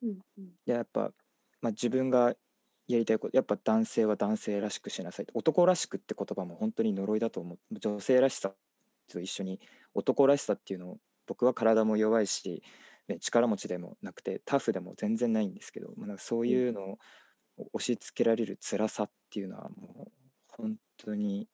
うんうん、やっぱ、まあ、自分がやりたいことやっぱ男性は男性らしくしなさい男らしくって言葉も本当に呪いだと思う。女性らしさと一緒に男らしさっていうのを僕は体も弱いし、ね、力持ちでもなくてタフでも全然ないんですけど、まあ、なんかそういうのを押し付けられる辛さっていうのはもう本当に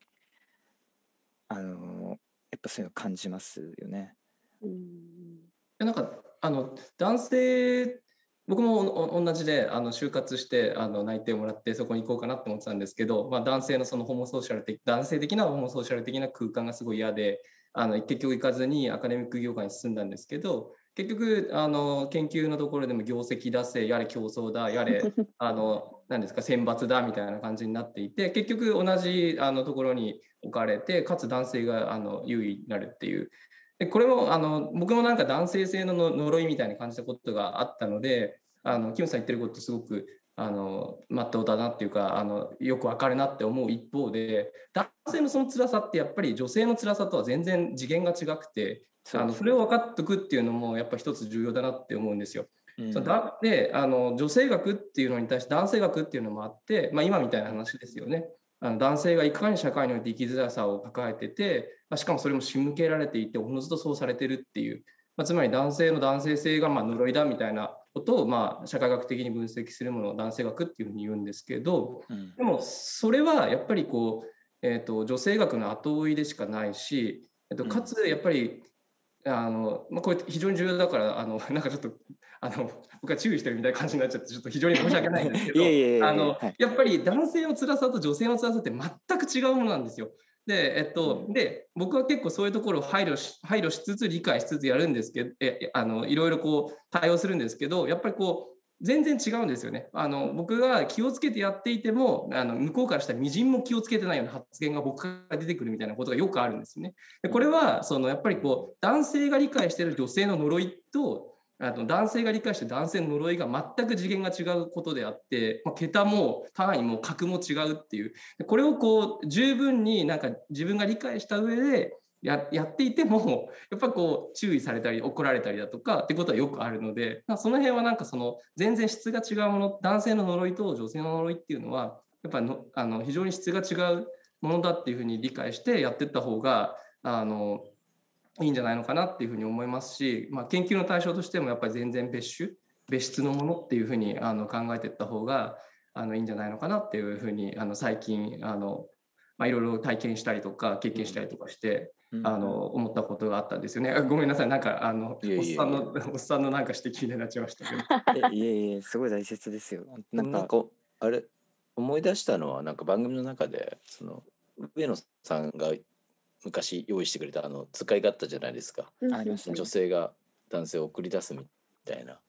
あのやっぱそういうの感じますよね。うんなんかあの男性僕も同じであの就活してあの内定をもらってそこに行こうかなと思ってたんですけど、まあ、男性のそのホモソーシャル的男性的なホモソーシャル的な空間がすごい嫌であの結局行かずにアカデミック業界に進んだんですけど結局あの研究のところでも業績出せやれ競争だやれ あの何ですか選抜だみたいな感じになっていて結局同じあのところに置かれてかつ男性があの優位になるっていう。でこれもあの僕もなんか男性性の呪いみたいに感じたことがあったのであのキムさん言ってることすごくあのまっとうだなっていうかあのよくわかるなって思う一方で男性のその辛さってやっぱり女性の辛さとは全然次元が違くてあのそれを分かっておくっていうのもやっぱ一つ重要だなって思うんですよ。うん、だであの女性学っていうのに対して男性学っていうのもあって、まあ、今みたいな話ですよね。あの男性がいかに社会において生きづらさを抱えてて、まあ、しかもそれも仕向けられていておのずとそうされてるっていう、まあ、つまり男性の男性性がまあ呪いだみたいなことをまあ社会学的に分析するものを男性学っていうふうに言うんですけど、うん、でもそれはやっぱりこう、えーと、女性学の後追いでしかないし、えーと、かつやっぱり、うん、あのまあ、これ非常に重要だからあの なんかちょっとあの僕は注意してるみたいな感じになっちゃってちょっと非常に申し訳ないんですけどあの、やっぱり男性の辛さと女性の辛さって全く違うものなんですよ。で、えっと、で、僕は結構そういうところを配慮し、配慮しつつ、理解しつつやるんですけど、え、あの、いろいろこう対応するんですけど、やっぱりこう、全然違うんですよね。あの、僕が気をつけてやっていても、あの、向こうからしたらみじんも気をつけてないような発言が僕から出てくるみたいなことがよくあるんですね。でこれは、その、やっぱりこう、男性が理解している女性の呪いと、あの男性が理解して男性の呪いが全く次元が違うことであって、まあ、桁も単位も格も違うっていうこれをこう十分になんか自分が理解した上でややっていても やっぱこう注意されたり怒られたりだとかってことはよくあるので、その辺はなんかその全然質が違うもの男性の呪いと女性の呪いっていうのはやっぱのあの非常に質が違うものだっていうふうに理解してやってった方があのいいんじゃないのかなっていうふうに思いますし、まあ、研究の対象としてもやっぱり全然別種別質のものっていうふうにあの考えていった方があのいいんじゃないのかなっていうふうにあの最近あの、まあ、いろいろ体験したりとか経験したりとかして、あの思ったことがあったんですよね。ごめんなさい。なんかあのおっさんの おっさんのなんか指摘になっちゃいましたけど。いえいえすごい大切ですよ。なんかあれ思い出したのはなんか番組の中でその上野さんが昔用意してくれたあの使いがあったじゃないですか、ありました女性が男性を送り出すみたいな、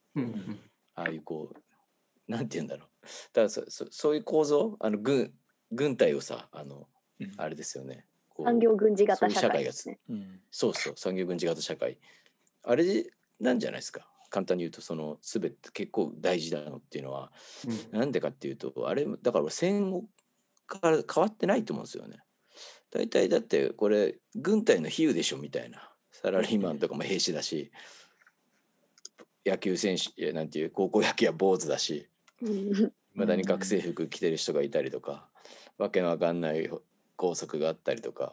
ああいうこうなんて言うんだろう。だからそそそういう構造？あの軍軍隊をさあの、うん、あれですよね産業軍事型社会ですね。そうそう産業軍事型社会。あれなんじゃないですか？簡単に言うとその全て結構大事なのっていうのは、うん、なんでかっていうとあれだから戦後から変わってないと思うんですよね。大体だってこれ軍隊の比喩でしょみたいな。サラリーマンとかも兵士だし野球選手なんていう高校野球は坊主だし。いまだに学生服着てる人がいたりとか。わけのわかんない校則があったりとか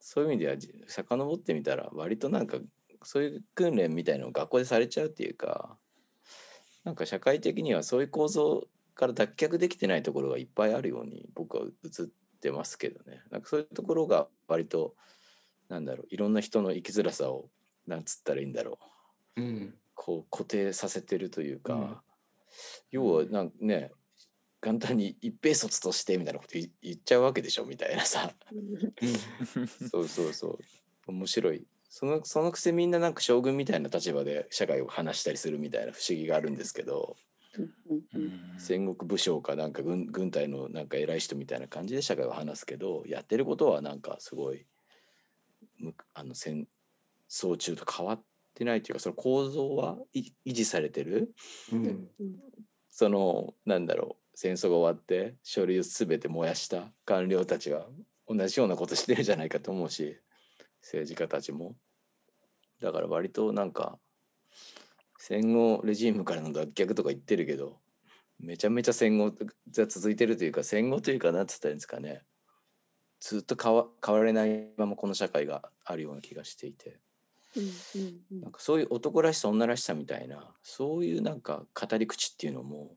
そういう意味では遡ってみたら割となんかそういう訓練みたいのを学校でされちゃうっていうかなんか社会的にはそういう構造から脱却できてないところがいっぱいあるように僕は映ってますけどね。なんかそういうところが割となんだろういろんな人の生きづらさをなんつったらいいんだろう、うん、こう固定させてるというか、うん、要はなんね簡単に一平卒としてみたいなこと言っちゃうわけでしょみたいなさ。そうそうそう。面白い。そのそのくせみんななんか将軍みたいな立場で社会を話したりするみたいな不思議があるんですけど。戦国武将かなんか軍軍隊のなんか偉い人みたいな感じで社会を話すけどやってることはなんかすごいあの戦争中と変わってないというかその構造は維持されてる、うん、そのなんだろう戦争が終わって書類を全て燃やした。官僚たちは同じようなことしてるじゃないかと思うし政治家たちも。だから割となんか戦後レジームからの脱却とか言ってるけどめちゃめちゃ戦後が続いてるというか戦後というか何つったらいいんですかね。ずっと変わ変われないままこの社会があるような気がしていて、なんかそういう男らしさ女らしさみたいなそういうなんか語り口っていうのも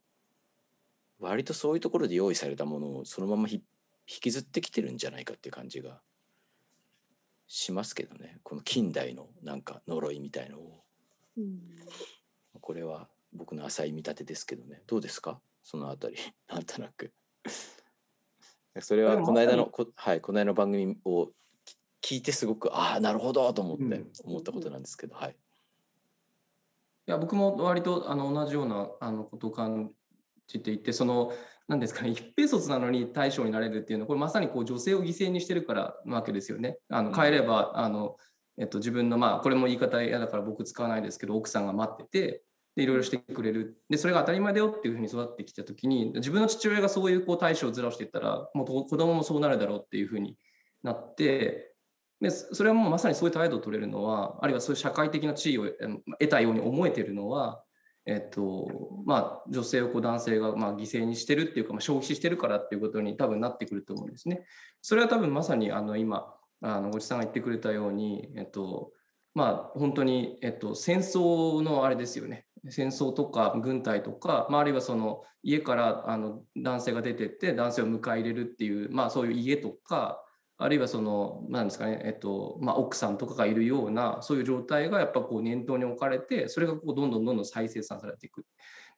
割とそういうところで用意されたものをそのまま引きずってきてるんじゃないかっていう感じがしますけどね。この近代のなんか呪いみたいのを。これは僕の浅い見立てですけどね。どうですか？そのあたり。なんとなく。それはこの間のこ,、はい、この間の番組を聞いてすごくああなるほどと思って思ったことなんですけど、はい。いや僕も割とあの同じようなあのことを感じていてその何ですかね一平卒なのに大将になれるっていうのはこれまさにこう女性を犠牲にしてるからなわけですよね。あの帰ればあの、えっと、自分のまあこれも言い方嫌だから僕使わないですけど奥さんが待っててでいろいろしてくれるでそれが当たり前だよっていうふうに育ってきた時に自分の父親がそういうこう対処をずらしていったらもう子供もそうなるだろうっていうふうになってでそれはもうまさにそういう態度を取れるのはあるいはそういう社会的な地位を得たように思えてるのは、えっとまあ、女性をこう男性がまあ犠牲にしてるっていうか、まあ、消費してるからっていうことに多分なってくると思うんですね。それは多分まさにあの今あのごちさんが言ってくれたように、えっとまあ、本当に、えっと、戦争のあれですよね戦争とか軍隊とか、まあ、あるいはその家からあの男性が出てって男性を迎え入れるっていう、まあ、そういう家とかあるいはその何ですかね、えっとまあ、奥さんとかがいるようなそういう状態がやっぱこう念頭に置かれてそれがこうどんどんどんどん再生産されていく。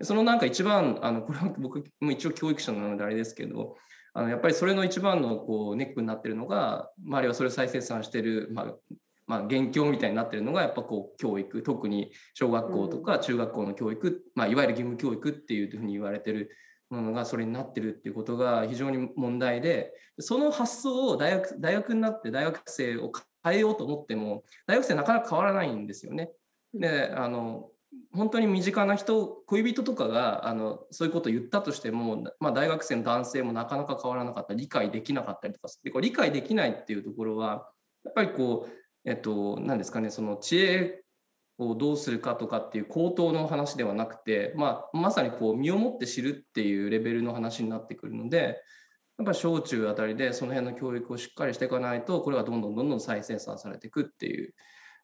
そのなんか一番あのこれは僕も一応教育者なのであれですけどあのやっぱりそれの一番のこうネックになってるのが、まあ、あるいはそれを再生産してる、まあ、まあ、元凶みたいになってるのがやっぱこう教育特に小学校とか中学校の教育、まあ、いわゆる義務教育っていうふうに言われてるものがそれになってるっていうことが非常に問題でその発想を大学大学になって大学生を変えようと思っても大学生なかなか変わらないんですよね。であの本当に身近な人恋人とかがあのそういうことを言ったとしても、まあ、大学生の男性もなかなか変わらなかった理解できなかったりとかでこれ理解できないっていうところはやっぱりこうえっと、何ですかね、その知恵をどうするかとかっていう口頭の話ではなくて、まあ、まさにこう身をもって知るっていうレベルの話になってくるので、やっぱ小中あたりでその辺の教育をしっかりしていかないと、これはどんどんどんどん再生産されていくっていう。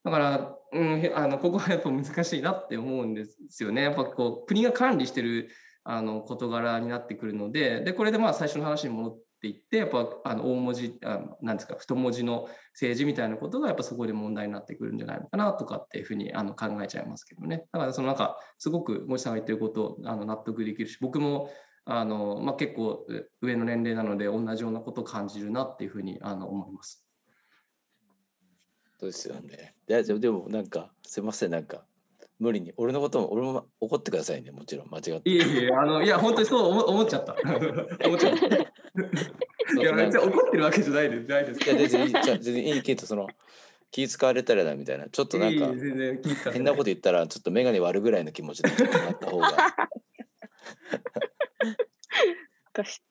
だから、うん、あのここはやっぱ難しいなって思うんですよね。やっぱこう国が管理してるあの事柄になってくるので、でこれでまあ最初の話に戻って言ってやっぱあの大文字あなんですか太文字の政治みたいなことがやっぱそこで問題になってくるんじゃないのかなとかっていうふうにあの考えちゃいますけどねだからそのなんかすごく森さんが言ってることあの納得できるし僕もあの、まあ、結構上の年齢なので同じようなことを感じるなっていうふうにあの思います。そうですよね。ででもなんかすいませんなんか無理に俺のことも俺も怒ってくださいねもちろん間違って。いやいやあのいや本当にそう思思っちゃった。思っちゃった。いや別に怒ってるわけじゃないですないです。いや全然いい全然いいけどその気使われたらだみたいなちょっとなんか変なこと言ったらちょっと眼鏡割るぐらいの気持ちでなった方が。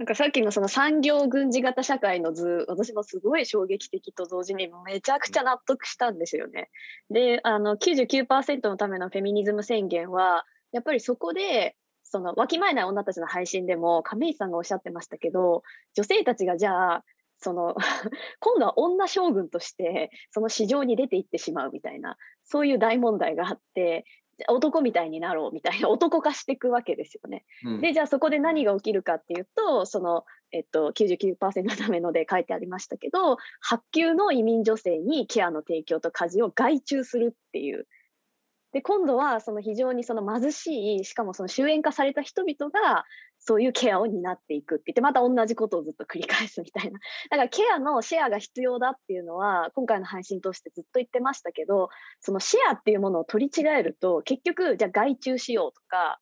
なんかさっきのその産業軍事型社会の図、私もすごい衝撃的と同時にめちゃくちゃ納得したんですよね。で、あの99%のためのフェミニズム宣言は、やっぱりそこで、そのわきまえない女たちの配信でも亀井さんがおっしゃってましたけど、女性たちがじゃあ、その 今度は女将軍としてその市場に出ていってしまうみたいなそういう大問題があって男みたいになろうみたいな 男化していくわけですよね。うん、でじゃあそこで何が起きるかっていうとその、えっと、99%のためので書いてありましたけど発給の移民女性にケアの提供と家事を外注するっていう。で今度はその非常にその貧しいしかもその終焉化された人々がそういうケアを担っていくって言って、また同じことをずっと繰り返すみたいな。だからケアのシェアが必要だっていうのは、今回の配信としてずっと言ってましたけど、そのシェアっていうものを取り違えると、結局、じゃあ外注しようとか、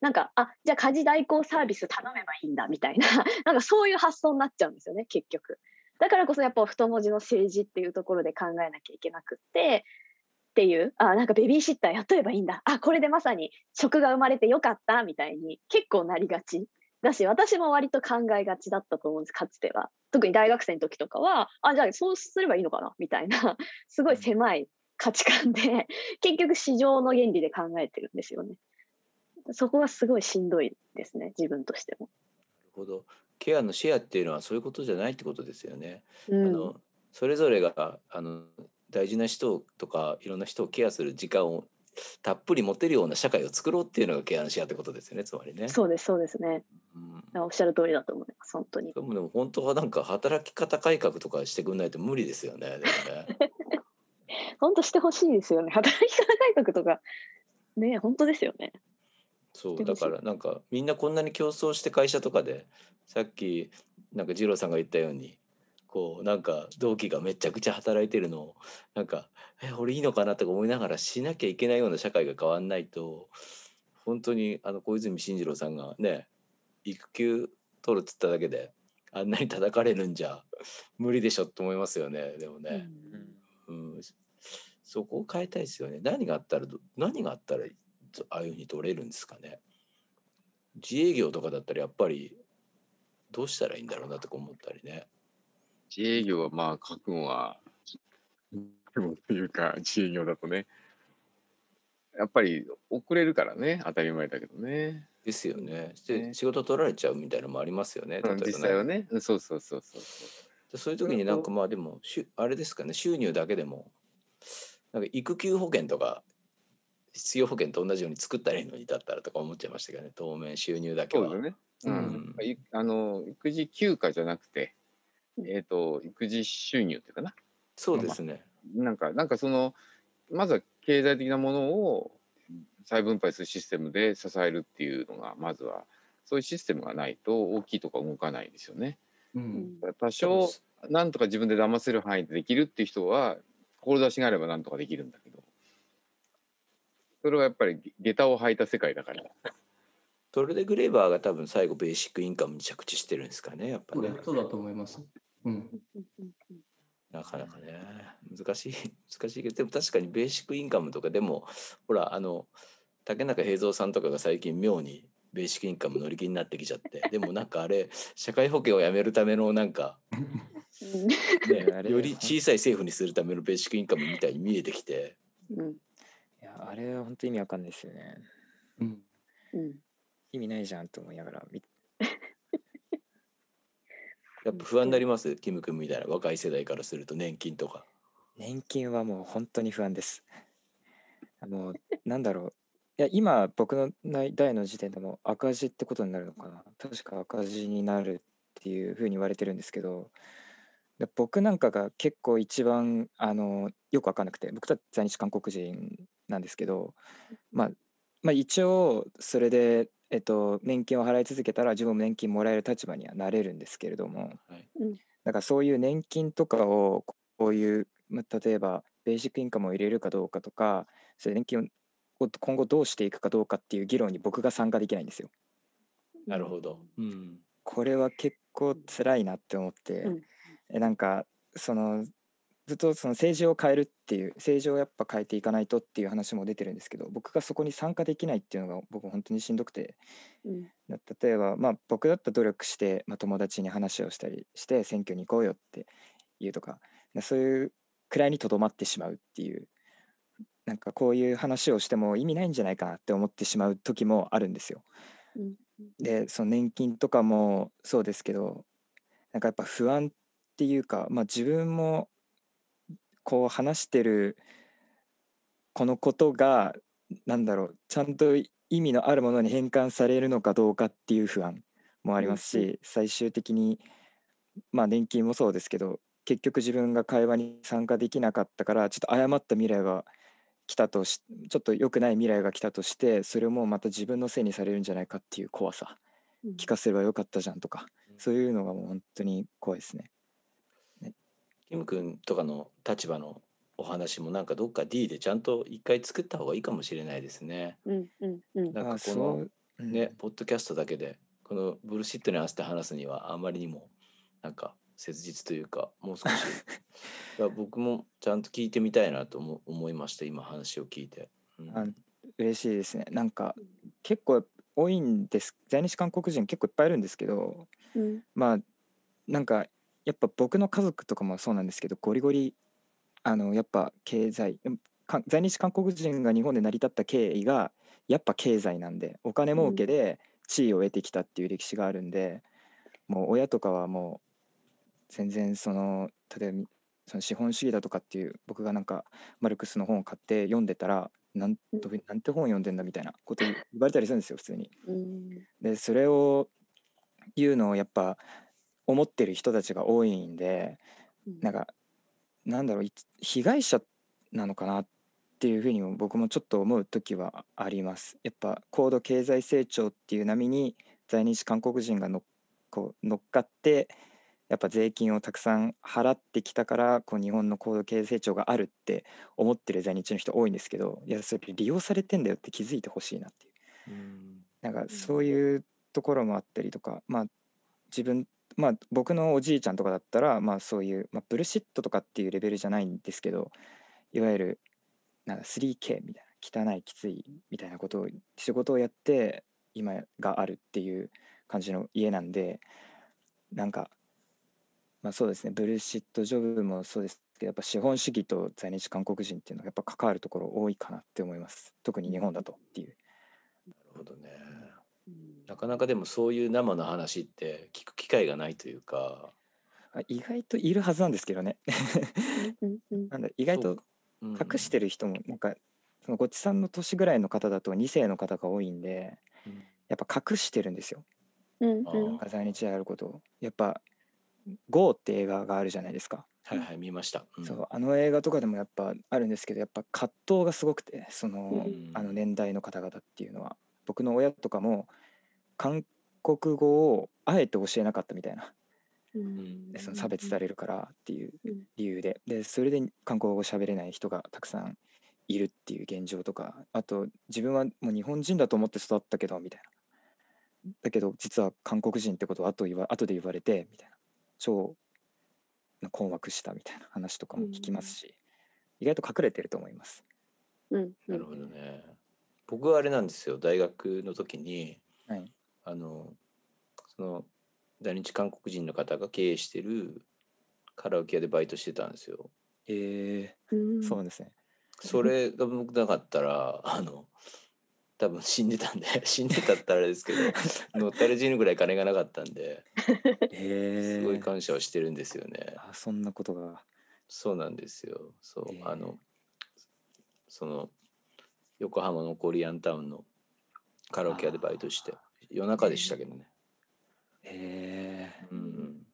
なんか、あ、じゃあ家事代行サービス頼めばいいんだみたいな、なんかそういう発想になっちゃうんですよね、結局。だからこそやっぱ太文字の政治っていうところで考えなきゃいけなくって、っていう、あ、なんかベビーシッター雇えばいいんだ。あ、これでまさに職が生まれてよかったみたいに結構なりがち。だし、私も割と考えがちだったと思うんです、かつては。特に大学生の時とかは、あ、じゃあそうすればいいのかなみたいな、すごい狭い価値観で、結局市場の原理で考えてるんですよね。そこはすごいしんどいですね、自分としても。なるほど。ケアのシェアっていうのはそういうことじゃないってことですよね。うん、あのそれぞれがあの大事な人とかいろんな人をケアする時間をたっぷり持てるような社会を作ろうっていうのがケアのシェアってことですよねつまりね。そうですそうですね。うん、おっしゃる通りだと思います本当に。でもでも本当はなんか働き方改革とかしてくんないと無理ですよね。でもね 本当してほしいですよね働き方改革とかね本当ですよね。そうだからなんかみんなこんなに競争して会社とかでさっきなんか二郎さんが言ったようにこうなんか同期がめちゃくちゃ働いてるのをなんかえ俺いいのかなとか思いながらしなきゃいけないような社会が変わんないと本当にあの小泉進次郎さんがね育休取るっつっただけであんなに叩かれるんじゃ無理でしょって思いますよねでもね、うん、そこを変えたいですよね。何があったら何があったらああいうふうに取れるんですかね。自営業とかだったらやっぱりどうしたらいいんだろうなとか思ったりね自営業はまあ書くのはというか自営業だとね。やっぱり遅れるからね当たり前だけどね。ですよね。で仕事取られちゃうみたいなのもありますよね、うん、実際はね。そうそうそうそう。そういう時になんかまあでもしあれですかね収入だけでもなんか育休保険とか必要保険と同じように作ったらいいのにだったらとか思っちゃいましたけどね当面収入だけは。そうだね、うん、うん、あの育児休暇じゃなくて、えっ、ー、と育児収入っていうかな？そうですね、まあ、なんかなんかそのまずは経済的なものを再分配するシステムで支えるっていうのがまずはそういうシステムがないと大きいとか動かないですよね。うん、多少なんとか自分で騙せる範囲でできるっていう人は志があればなんとかできるんだけどそれはやっぱり下駄を履いた世界だから。トルデ・グレーバーが多分最後ベーシックインカムに着地してるんですかねやっぱね。そうだと思います。うん、なかなかね難しい 難しいけどでも確かにベーシックインカムとかでもほらあの竹中平蔵さんとかが最近妙にベーシックインカム乗り気になってきちゃってでもなんかあれ 社会保険をやめるためのなんか、ね、より小さい政府にするためのベーシックインカムみたいに見えてきて。うん、いやあれは本当意味わかんないですよね。うん、意味ないじゃんと思いながら見やっぱ不安になります？キム君みたいな若い世代からすると年金とか。年金はもう本当に不安です。あのなんだろういや今僕の代の時点でも赤字ってことになるのかな確か赤字になるっていうふうに言われてるんですけど僕なんかが結構一番あのよく分かんなくて僕たち在日韓国人なんですけど、まあ、まあ一応それで、えっと、年金を払い続けたら自分も年金もらえる立場にはなれるんですけれども、はい、だからそういう年金とかをこういう、まあ、例えばベーシックインカムを入れるかどうかとかそれ年金を今後どうしていくかどうかっていう議論に僕が参加できないんですよ。なるほど。うん、これは結構辛いなって思って、うん、えなんかそのずっとその政治を変えるっていう政治をやっぱ変えていかないとっていう話も出てるんですけど僕がそこに参加できないっていうのが僕本当にしんどくて、うん、例えばまあ僕だったら努力して、まあ、友達に話をしたりして選挙に行こうよっていうとかそういうくらいにとどまってしまうっていうなんかこういう話をしても意味ないんじゃないかなって思ってしまう時もあるんですよ。うん、でその年金とかもそうですけどなんかやっぱ不安っていうか、まあ、自分もこう話してるこのことが何だろうちゃんと意味のあるものに変換されるのかどうかっていう不安もありますし、最終的にまあ年金もそうですけど結局自分が会話に参加できなかったからちょっと誤った未来が来たとしちょっと良くない未来が来たとしてそれもまた自分のせいにされるんじゃないかっていう怖さ、うん、聞かせればよかったじゃんとか、うん、そういうのがもう本当に怖いですね。ねキム君とかの立場のお話もなんかどっか D でちゃんと一回作った方がいいかもしれないですね。うんうんうん、なんかこのね、ポッドキャストだけでこのブルシットに合わせて話すにはあんまりにもなんか切実というかもう少し。いや 僕もちゃんと聞いてみたいなと思思いました今話を聞いて、うん、あ嬉しいですね。なんか結構多いんです。在日韓国人結構いっぱいいるんですけど、うん、まあなんかやっぱ僕の家族とかもそうなんですけどゴリゴリあのやっぱ経済在日韓国人が日本で成り立った経緯がやっぱ経済なんでお金儲けで地位を得てきたっていう歴史があるんで、うん、もう親とかはもう全然その例えばその資本主義だとかっていう僕がなんかマルクスの本を買って読んでたらなんとなんて本読んでんだみたいなこと言われたりするんですよ普通に。でそれを言うのをやっぱ思ってる人たちが多いんでなんかなんだろう被害者なのかなっっていうふうにも僕もちょっと思う時はあります。やっぱ高度経済成長っていう波に在日韓国人がのこう乗っかってやっぱ税金をたくさん払ってきたからこう日本の高度経済成長があるって思ってる在日の人多いんですけどいやそれ利用されてんだよって気づいてほしいなっていう。うん。なんかそういうところもあったりとかまあ自分まあ僕のおじいちゃんとかだったらまあそういう、まあ、ブルシットとかっていうレベルじゃないんですけどいわゆるなんか 3K みたいな汚いきついみたいなことを仕事をやって今があるっていう感じの家なんでなんかまあそうですねブルシットジョブもそうですけどやっぱ資本主義と在日韓国人っていうのがやっぱ関わるところ多いかなって思います特に日本だとっていう。なるほどね。なかなかでもそういう生の話って聞く機会がないというか、あ意外といるはずなんですけどね。なんだ意外とう。ん隠してる人もなんかそのごちさんの年ぐらいの方だと2世の方が多いんでうん。やっぱ隠してるんですよ。うんうん。在日であることを。やっぱ「GO」って映画があるじゃないですか、はいはい見ました。うん。そうあの映画とかでもやっぱあるんですけどやっぱ葛藤がすごくてその,、うん。あの年代の方々っていうのは。僕の親とかも韓国語をあえて教えなかったみたいな。うん。でその差別されるからっていううん理由で。でそれで韓国語喋れない人がたくさんいるっていう現状とかあと自分はもう日本人だと思って育ったけどみたいな。だけど実は韓国人ってことを後言わ後で言われてみたいな。超困惑したみたいな話とかも聞きますし、意外と隠れてると思います。うん。なるほどね。僕はあれなんですよ。大学の時にはい、あのその在日韓国人の方が経営してるカラオケ屋でバイトしてたんですよ。えうんー、そうですね。それが僕なかったらあの多分死んでたんで 死んでたったらあれですけど乗ったれ死ぬぐらい金がなかったんでえー、すごい感謝をしてるんですよね。あそんなことが。そうなんですよ。そう、えーあのその横浜のコリアンタウンのカラオケ屋でバイトして夜中でしたけどね。えうんうん。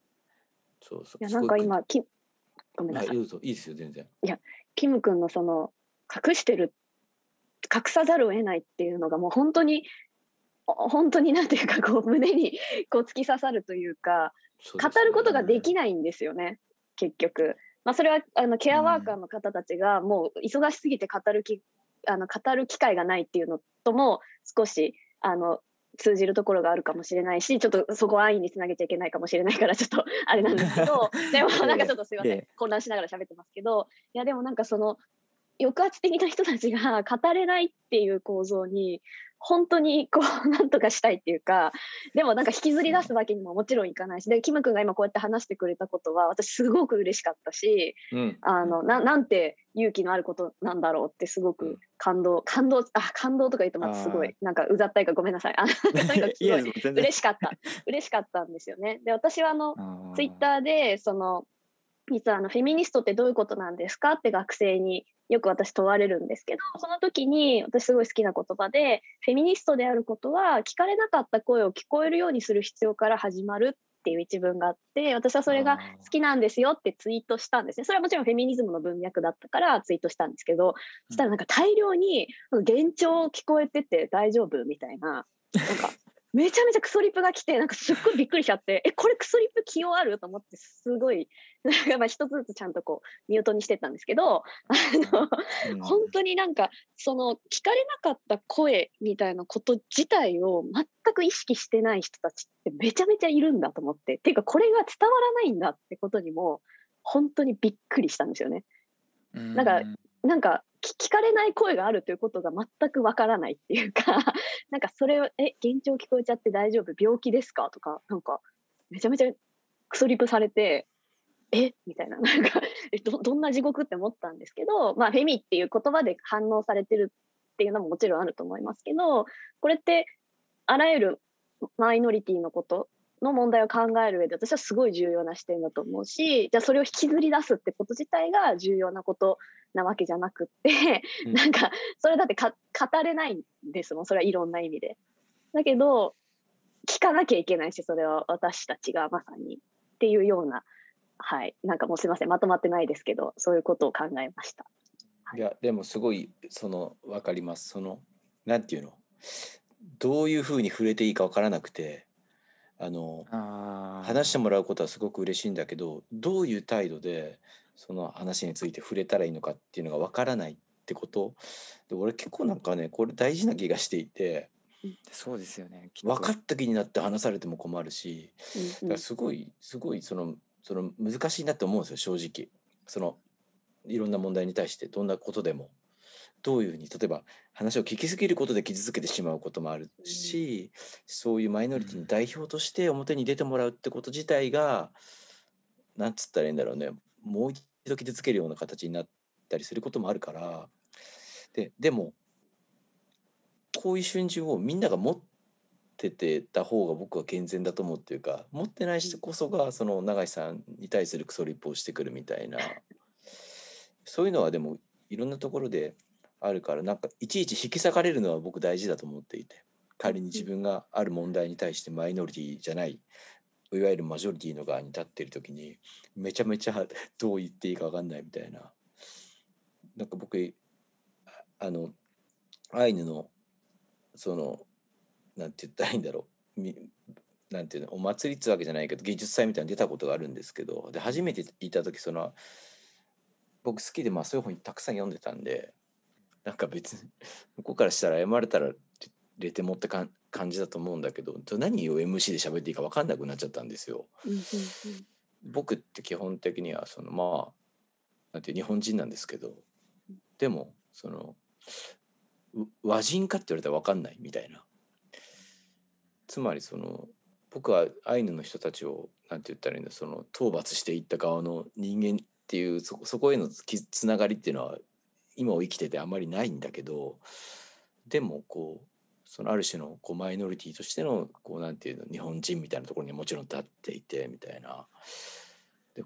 そうそう。いやなんか今きごめんなさいはい、いいですよ全然。キム君のその隠してる隠さざるを得ないっていうのがもう本当にお本当になんていうかこう胸にこう突き刺さるというか語ることができないんですよね結局。まあ、それはあのケアワーカーの方たちがもう忙しすぎて語るきあの語る機会がないっていうのとも少しあの通じるところがあるかもしれないしちょっとそこは安易につなげちゃいけないかもしれないからちょっとあれなんですけど でもなんかちょっとすいませんええ。混乱しながら喋ってますけどいやでもなんかその抑圧的な人たちが語れないっていう構造に本当にこうなんとかしたいっていうか でもなんか引きずり出すわけにももちろんいかないしでキム君が今こうやって話してくれたことは私すごく嬉しかったしうん。あのななんて勇気のあることなんだろうってすごく感動感動あ感動とか言うとまたすごいなんかうざったいかごめんなさい。あ とにかくすいごやい嬉しかった。嬉しかったんですよね。で私はあのツイッターでその実はあのフェミニストってどういうことなんですか？って学生によく私問われるんですけどその時に私すごい好きな言葉でフェミニストであることは聞かれなかった声を聞こえるようにする必要から始まるっていう一文があって私はそれが好きなんですよってツイートしたんですね。それはもちろんフェミニズムの文脈だったからツイートしたんですけど、そしたらなんか大量に幻聴聞こえてて大丈夫みたいななんかめちゃめちゃクソリップが来てなんかすっごいびっくりしちゃってえこれクソリップ起用ある？と思ってすごいなんかまあ一つずつちゃんとこうミュートにしてったんですけどあのうん。本当になんかその聞かれなかった声みたいなこと自体を全く意識してない人たちってめちゃめちゃいるんだと思ってっていうかこれが伝わらないんだってことにも本当にびっくりしたんですよね。なんかなんか聞聞かれない声があるということが全くわからないっていうかなんかそれを「え幻聴聞こえちゃって大丈夫？病気ですか?」とかなんかめちゃめちゃクソリプされて「え？みたいな。なんかどどんな地獄って思ったんですけど、まあ、フェミっていう言葉で反応されてるっていうのももちろんあると思いますけどこれってあらゆるマイノリティのことの問題を考える上で私はすごい重要な視点だと思うしじゃあそれを引きずり出すってこと自体が重要なことなわけじゃなくって、うん。なんかそれだってか語れないんですもんそれはいろんな意味で。だけど聞かなきゃいけないしそれは私たちがまさにっていうようなはい。なんかもうすいませんまとまってないですけどそういうことを考えました。うい。やでもすごいその分かります。そのなんていうの？どういうふうに触れていいか分からなくてあの話してもらうことはすごく嬉しいんだけどどういう態度でその話について触れたらいいのかっていうのが分からないってこと？で俺結構なんかねこれ大事な気がしていて。そうですよね。分かった気になって話されても困るしだうん。からすごいすごいそのその難しいなって思うんですよ正直。そのいろんな問題に対してどんなことでもどういうふうに例えば話を聞きすぎることで傷つけてしまうこともあるし、そういうマイノリティの代表として表に出てもらうってこと自体がなんつったらいいんだろうねもう一度傷つけるような形になったりすることもあるから。ででもこういう瞬時をみんなが持っててた方が僕は健全だと思うっていうか持ってない人こそがその永井さんに対するクソリップをしてくるみたいな。そういうのはでもいろんなところであるからなんかいちいち引き裂かれるのは僕大事だと思っていて仮に自分がある問題に対してマイノリティじゃないいわゆるマジョリティの側に立っている時にめちゃめちゃどう言っていいか分かんないみたいな。なんか僕あのアイヌのそのなんて言ったらいいんだろう。みなんていうのお祭りっつうわけじゃないけど芸術祭みたいに出たことがあるんですけどで初めて行った時その僕好きでまあそういう本たくさん読んでたんでなんか別に向こうからしたら謝れたらレテモってかん感じだと思うんだけど何を MC で喋っていいか分かんなくなっちゃったんですよ。僕って基本的にはそのまあなんていう日本人なんですけどでもその和人かって言われたら分かんないみたいなつまりその僕はアイヌの人たちをなんて言ったらいいんだその討伐していった側の人間っていうそそこへのつながりっていうのは今を生きててあまりないんだけどでもこうそのある種のこうマイノリティとしてのこうなんていうの日本人みたいなところにもちろん立っていてみたいな。で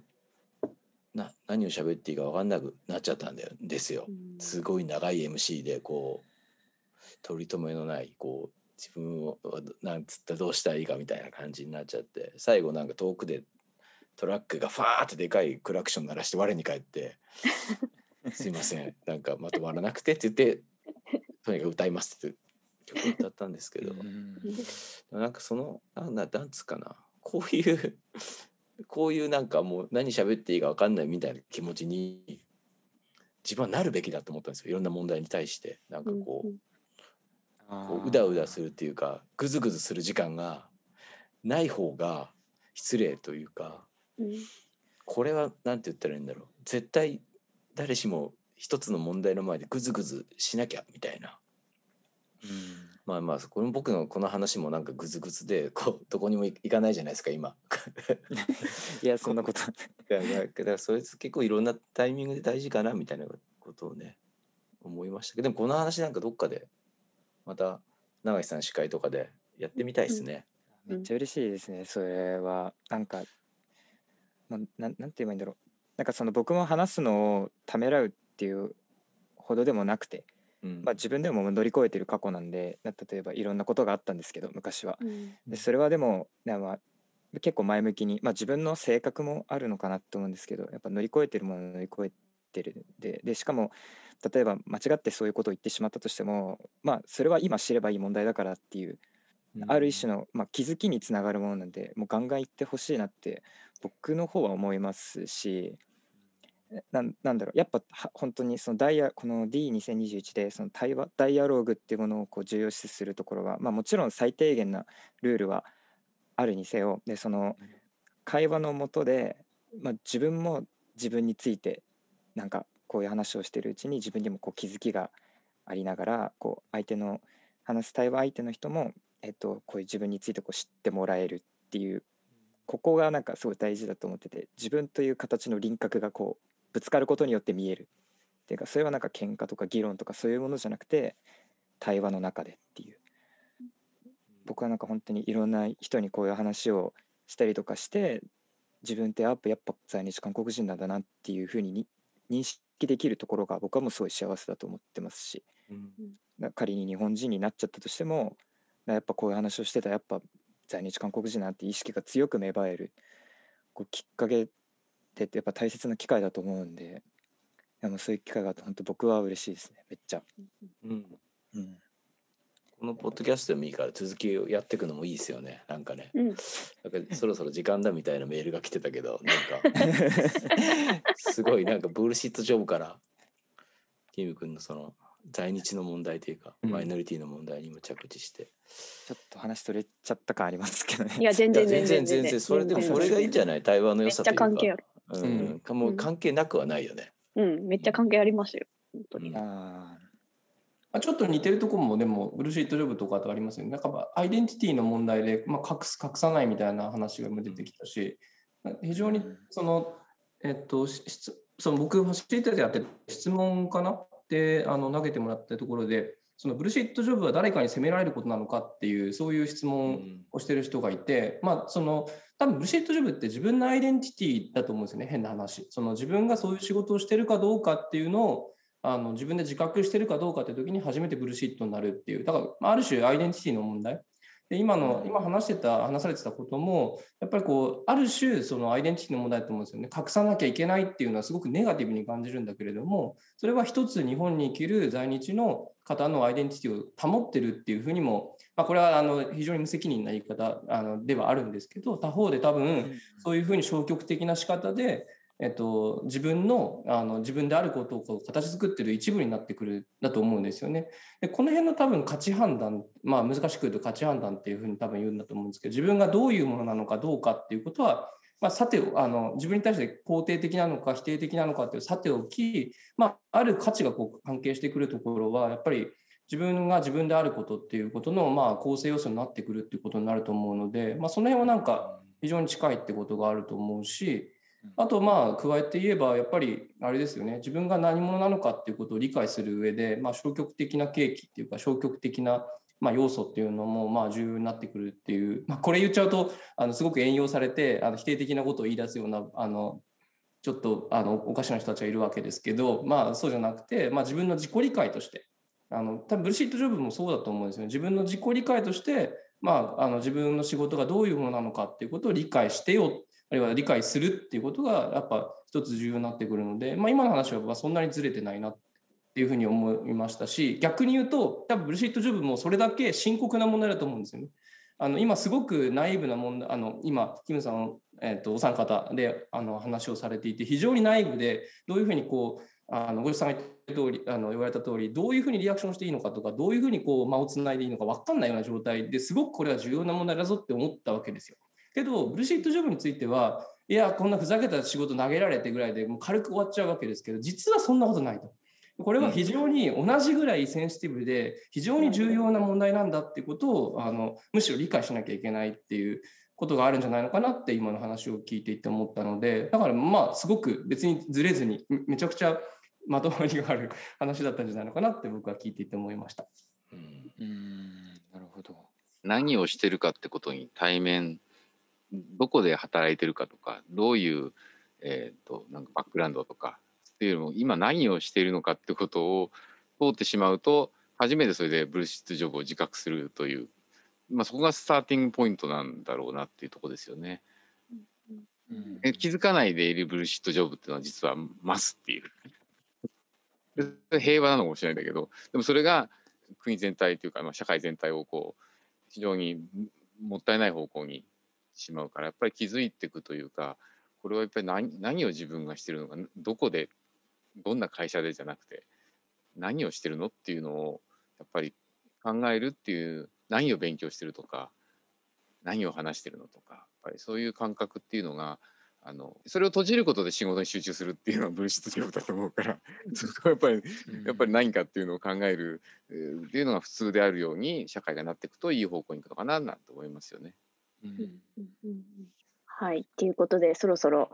な何を喋っていいか分かんなくなっちゃったんだよ。ですよ。うん。すごい長い MC でこう取り留めのないこう自分をなんつったらどうしたらいいかみたいな感じになっちゃって。最後なんか遠くでトラックがファーってでかいクラクション鳴らして我に返って「すいません。なんかまとまらなくて」って言ってとにかく歌いますって曲を歌ったんですけど。うん。なんかそのなんだなんつうかな。こういうこういうなんかもう何喋っていいか分かんないみたいな気持ちに自分はなるべきだと思ったんですよ。いろんな問題に対して。なんかこう。うんこううだうだするっていうかぐずぐずする時間がない方が失礼というかうん。これは何て言ったらいいんだろう。絶対誰しも一つの問題の前でぐずぐずしなきゃみたいな。まあまあこの僕のこの話もなんかぐずぐずでこうどこにも行かないじゃないですか今。いやそんなことだからそれ結構いろんなタイミングで大事かなみたいなことをね思いましたけどでもこの話なんかどっかでまた永井さん司会とかでやってみたいですね。めっちゃ嬉しいですねそれは。なんかもうなんなんて言えばいいんだろうなんかその僕も話すのをためらうっていうほどでもなくて、うん。まあ、自分でも乗り越えてる過去なんでな例えばいろんなことがあったんですけど昔は。うん。でそれはでも、なまあ、結構前向きに、まあ、自分の性格もあるのかなと思うんですけどやっぱ乗り越えてるものを乗り越えてるででしかも例えば間違ってそういうことを言ってしまったとしてもまあそれは今知ればいい問題だからっていうある一種の、まあ、気づきにつながるものなんでもうガンガン言ってほしいなって僕の方は思いますしえなんなんだろう。やっぱは本当にそのダイアこの D2021 でその対話ダイアローグっていうものをこう重要視するところは、まあ、もちろん最低限なルールはあるにせよでその会話のもとで、まあ、自分も自分についてなんかこういう話をしてるうちに自分にもこう気づきがありながらこう相手の話す対話相手の人もえっと、こういう自分についてこう知ってもらえるっていうここがなんかすごい大事だと思ってて自分という形の輪郭がこうぶつかることによって見える。っていうかそれはなんか喧嘩とか議論とかそういうものじゃなくて対話の中でっていう。僕はなんか本当にいろんな人にこういう話をしたりとかして自分ってやっぱやっぱ在日韓国人なんだなっていうふうにに認識できるところが僕はもうすごい幸せだと思ってますし。うん。な仮に日本人になっちゃったとしてもなやっぱこういう話をしてたらやっぱ在日韓国人なんて意識が強く芽生える。こうきっかけってやっぱ大切な機会だと思うんででもそういう機会があって本当僕は嬉しいですねめっちゃ。うん。うん。このポッドキャストでもいいから続きをやっていくのもいいですよねなんかね。うん。なんかそろそろ時間だみたいなメールが来てたけどなんか。すごいなんかブルシットジョブからキム君のその在日の問題というか、うん。マイノリティの問題にも着地して。ちょっと話取れちゃった感ありますけどね。いや全然全然全然それでもそれがいいんじゃない？対話の良さというか。めっちゃ関係あるうんかもう関係なくはないよね、うん、めっちゃ関係ありますよ。本当に。うんあまあちょっと似てるところもでもブルーシートジョブとかとありますよね。なんかまあアイデンティティの問題で、まあ、隠す隠さないみたいな話が今出てきたし、非常にその、えっと、し質その僕ファシリテーターやって質問かなであの投げてもらったところで、そのブルーシートジョブは誰かに責められることなのかっていうそういう質う問ん。をしてる人がいて、まあその多分ブルシットジョブって自分のアイデンティティだと思うんですよね変な話。その自分がそういう仕事をしてるかどうかっていうのをあの自分で自覚してるかどうかっていう時に初めてブルシットになるっていう。だからまあある種アイデンティティの問題で今の今話してた話されてたこともやっぱりこうある種そのアイデンティティの問題だと思うんですよね。隠さなきゃいけないっていうのはすごくネガティブに感じるんだけれどもそれは一つ日本に生きる在日の方のアイデンティティを保ってるっていうふうにも、まあ、これはあの非常に無責任な言い方あのではあるんですけど他方で多分そういうふうに消極的な仕方で、えっと、自分のあの自分であることをこう形作ってる一部になってくるだと思うんですよね。でこの辺の多分価値判断、まあ、難しく言うと価値判断っていうふうに多分言うんだと思うんですけど自分がどういうものなのかどうかっていうことは、まあ、さてあの自分に対して肯定的なのか否定的なのかっていうさておき、まあ、ある価値がこう関係してくるところはやっぱり自分が自分であることっていうことのまあ構成要素になってくるっていうことになると思うので、まあ、その辺はなんか非常に近いってことがあると思うしあとまあ加えて言えばやっぱりあれですよね。自分が何者なのかっていうことを理解する上で、まあ、消極的な契機っていうか消極的なまあ要素っていうのもまあ重要になってくるっていう、まあ、これ言っちゃうとあのすごく援用されてあの否定的なことを言い出すようなあのちょっとあのおかしな人たちがいるわけですけど、まあ、そうじゃなくて、まあ、自分の自己理解としてあの多分ブルシットジョブもそうだと思うんですよね。自分の自己理解として、まあ、あの自分の仕事がどういうものなのかっていうことを理解してよあるいは理解するっていうことがやっぱ一つ重要になってくるので、まあ、今の話はそんなにずれてないなっていうふうに思いましたし逆に言うと多分ブルシットジョブもそれだけ深刻な問題だと思うんですよね。あの今すごくナイーブな問題あの今キムさん、えー、とお三方であの話をされていて非常にナイーブでどういうふうにこうあのごさんが言った通りあの言われた通りどういうふうにリアクションしていいのかとかどういうふうにこう間をつないでいいのか分かんないような状態ですごくこれは重要な問題だぞって思ったわけですよ。けどブルシットジョブについてはいやこんなふざけた仕事投げられてぐらいでもう軽く終わっちゃうわけですけど実はそんなことないと。これは非常に同じぐらいセンシティブで非常に重要な問題なんだっていうことをあのむしろ理解しなきゃいけないっていうことがあるんじゃないのかなって今の話を聞いていて思ったのでだからまあすごく別にずれずにめちゃくちゃまとまりがある話だったんじゃないのかなって僕は聞いていて思いました。うんうんなるほど。何をしてるかってことに対面どこで働いてるかとかどういう、えー、となんかバックグラウンドとかっていうのも今何をしているのかってことを通ってしまうと初めてそれでブルシットジョブを自覚するという、まあ、そこがスターティングポイントなんだろうなっていうとこですよね。うんえ気づかないでいるブルシットジョブっていうのは実はますっていう。平和なのかもしれないんだけどでもそれが国全体というか、まあ、社会全体をこう非常にもったいない方向にしまうからやっぱり気づいていくというかこれはやっぱり何何を自分がしてるのかどこでどんな会社でじゃなくて何をしてるのっていうのをやっぱり考えるっていう何を勉強してるとか何を話してるのとかやっぱりそういう感覚っていうのがあのそれを閉じることで仕事に集中するっていうのはブルシットジョブだと思うからそこはやっぱりやっぱり何かっていうのを考えるえーっていうのが普通であるように社会がなっていくといい方向に行くのかななんて思いますよね。はい。ということで、そろそろ、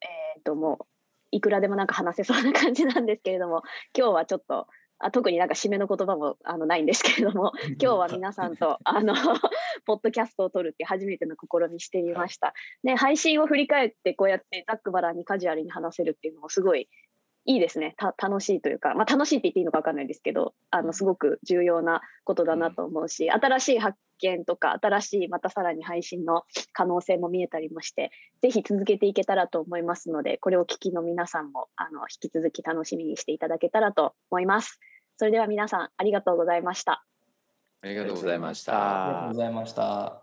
えっ、と、もう、いくらでもなんか話せそうな感じなんですけれども、今日はちょっと、あ特になんか締めの言葉もあのないんですけれども、今日は皆さんと、あの、ポッドキャストを撮るって初めての試みしてみました。ね、配信を振り返って、こうやってざっくばらんにカジュアルに話せるっていうのもすごいいいですね。た楽しいというか、まあ楽しいって言っていいのかわかんないですけど、あの、すごく重要なことだなと思うし、新しい発見とか新しいまたさらに配信の可能性も見えたりもしてぜひ続けていけたらと思いますのでこれを聞きの皆さんもあの引き続き楽しみにしていただけたらと思いますそれでは皆さんありがとうございましたありがとうございました。ありがとうございました。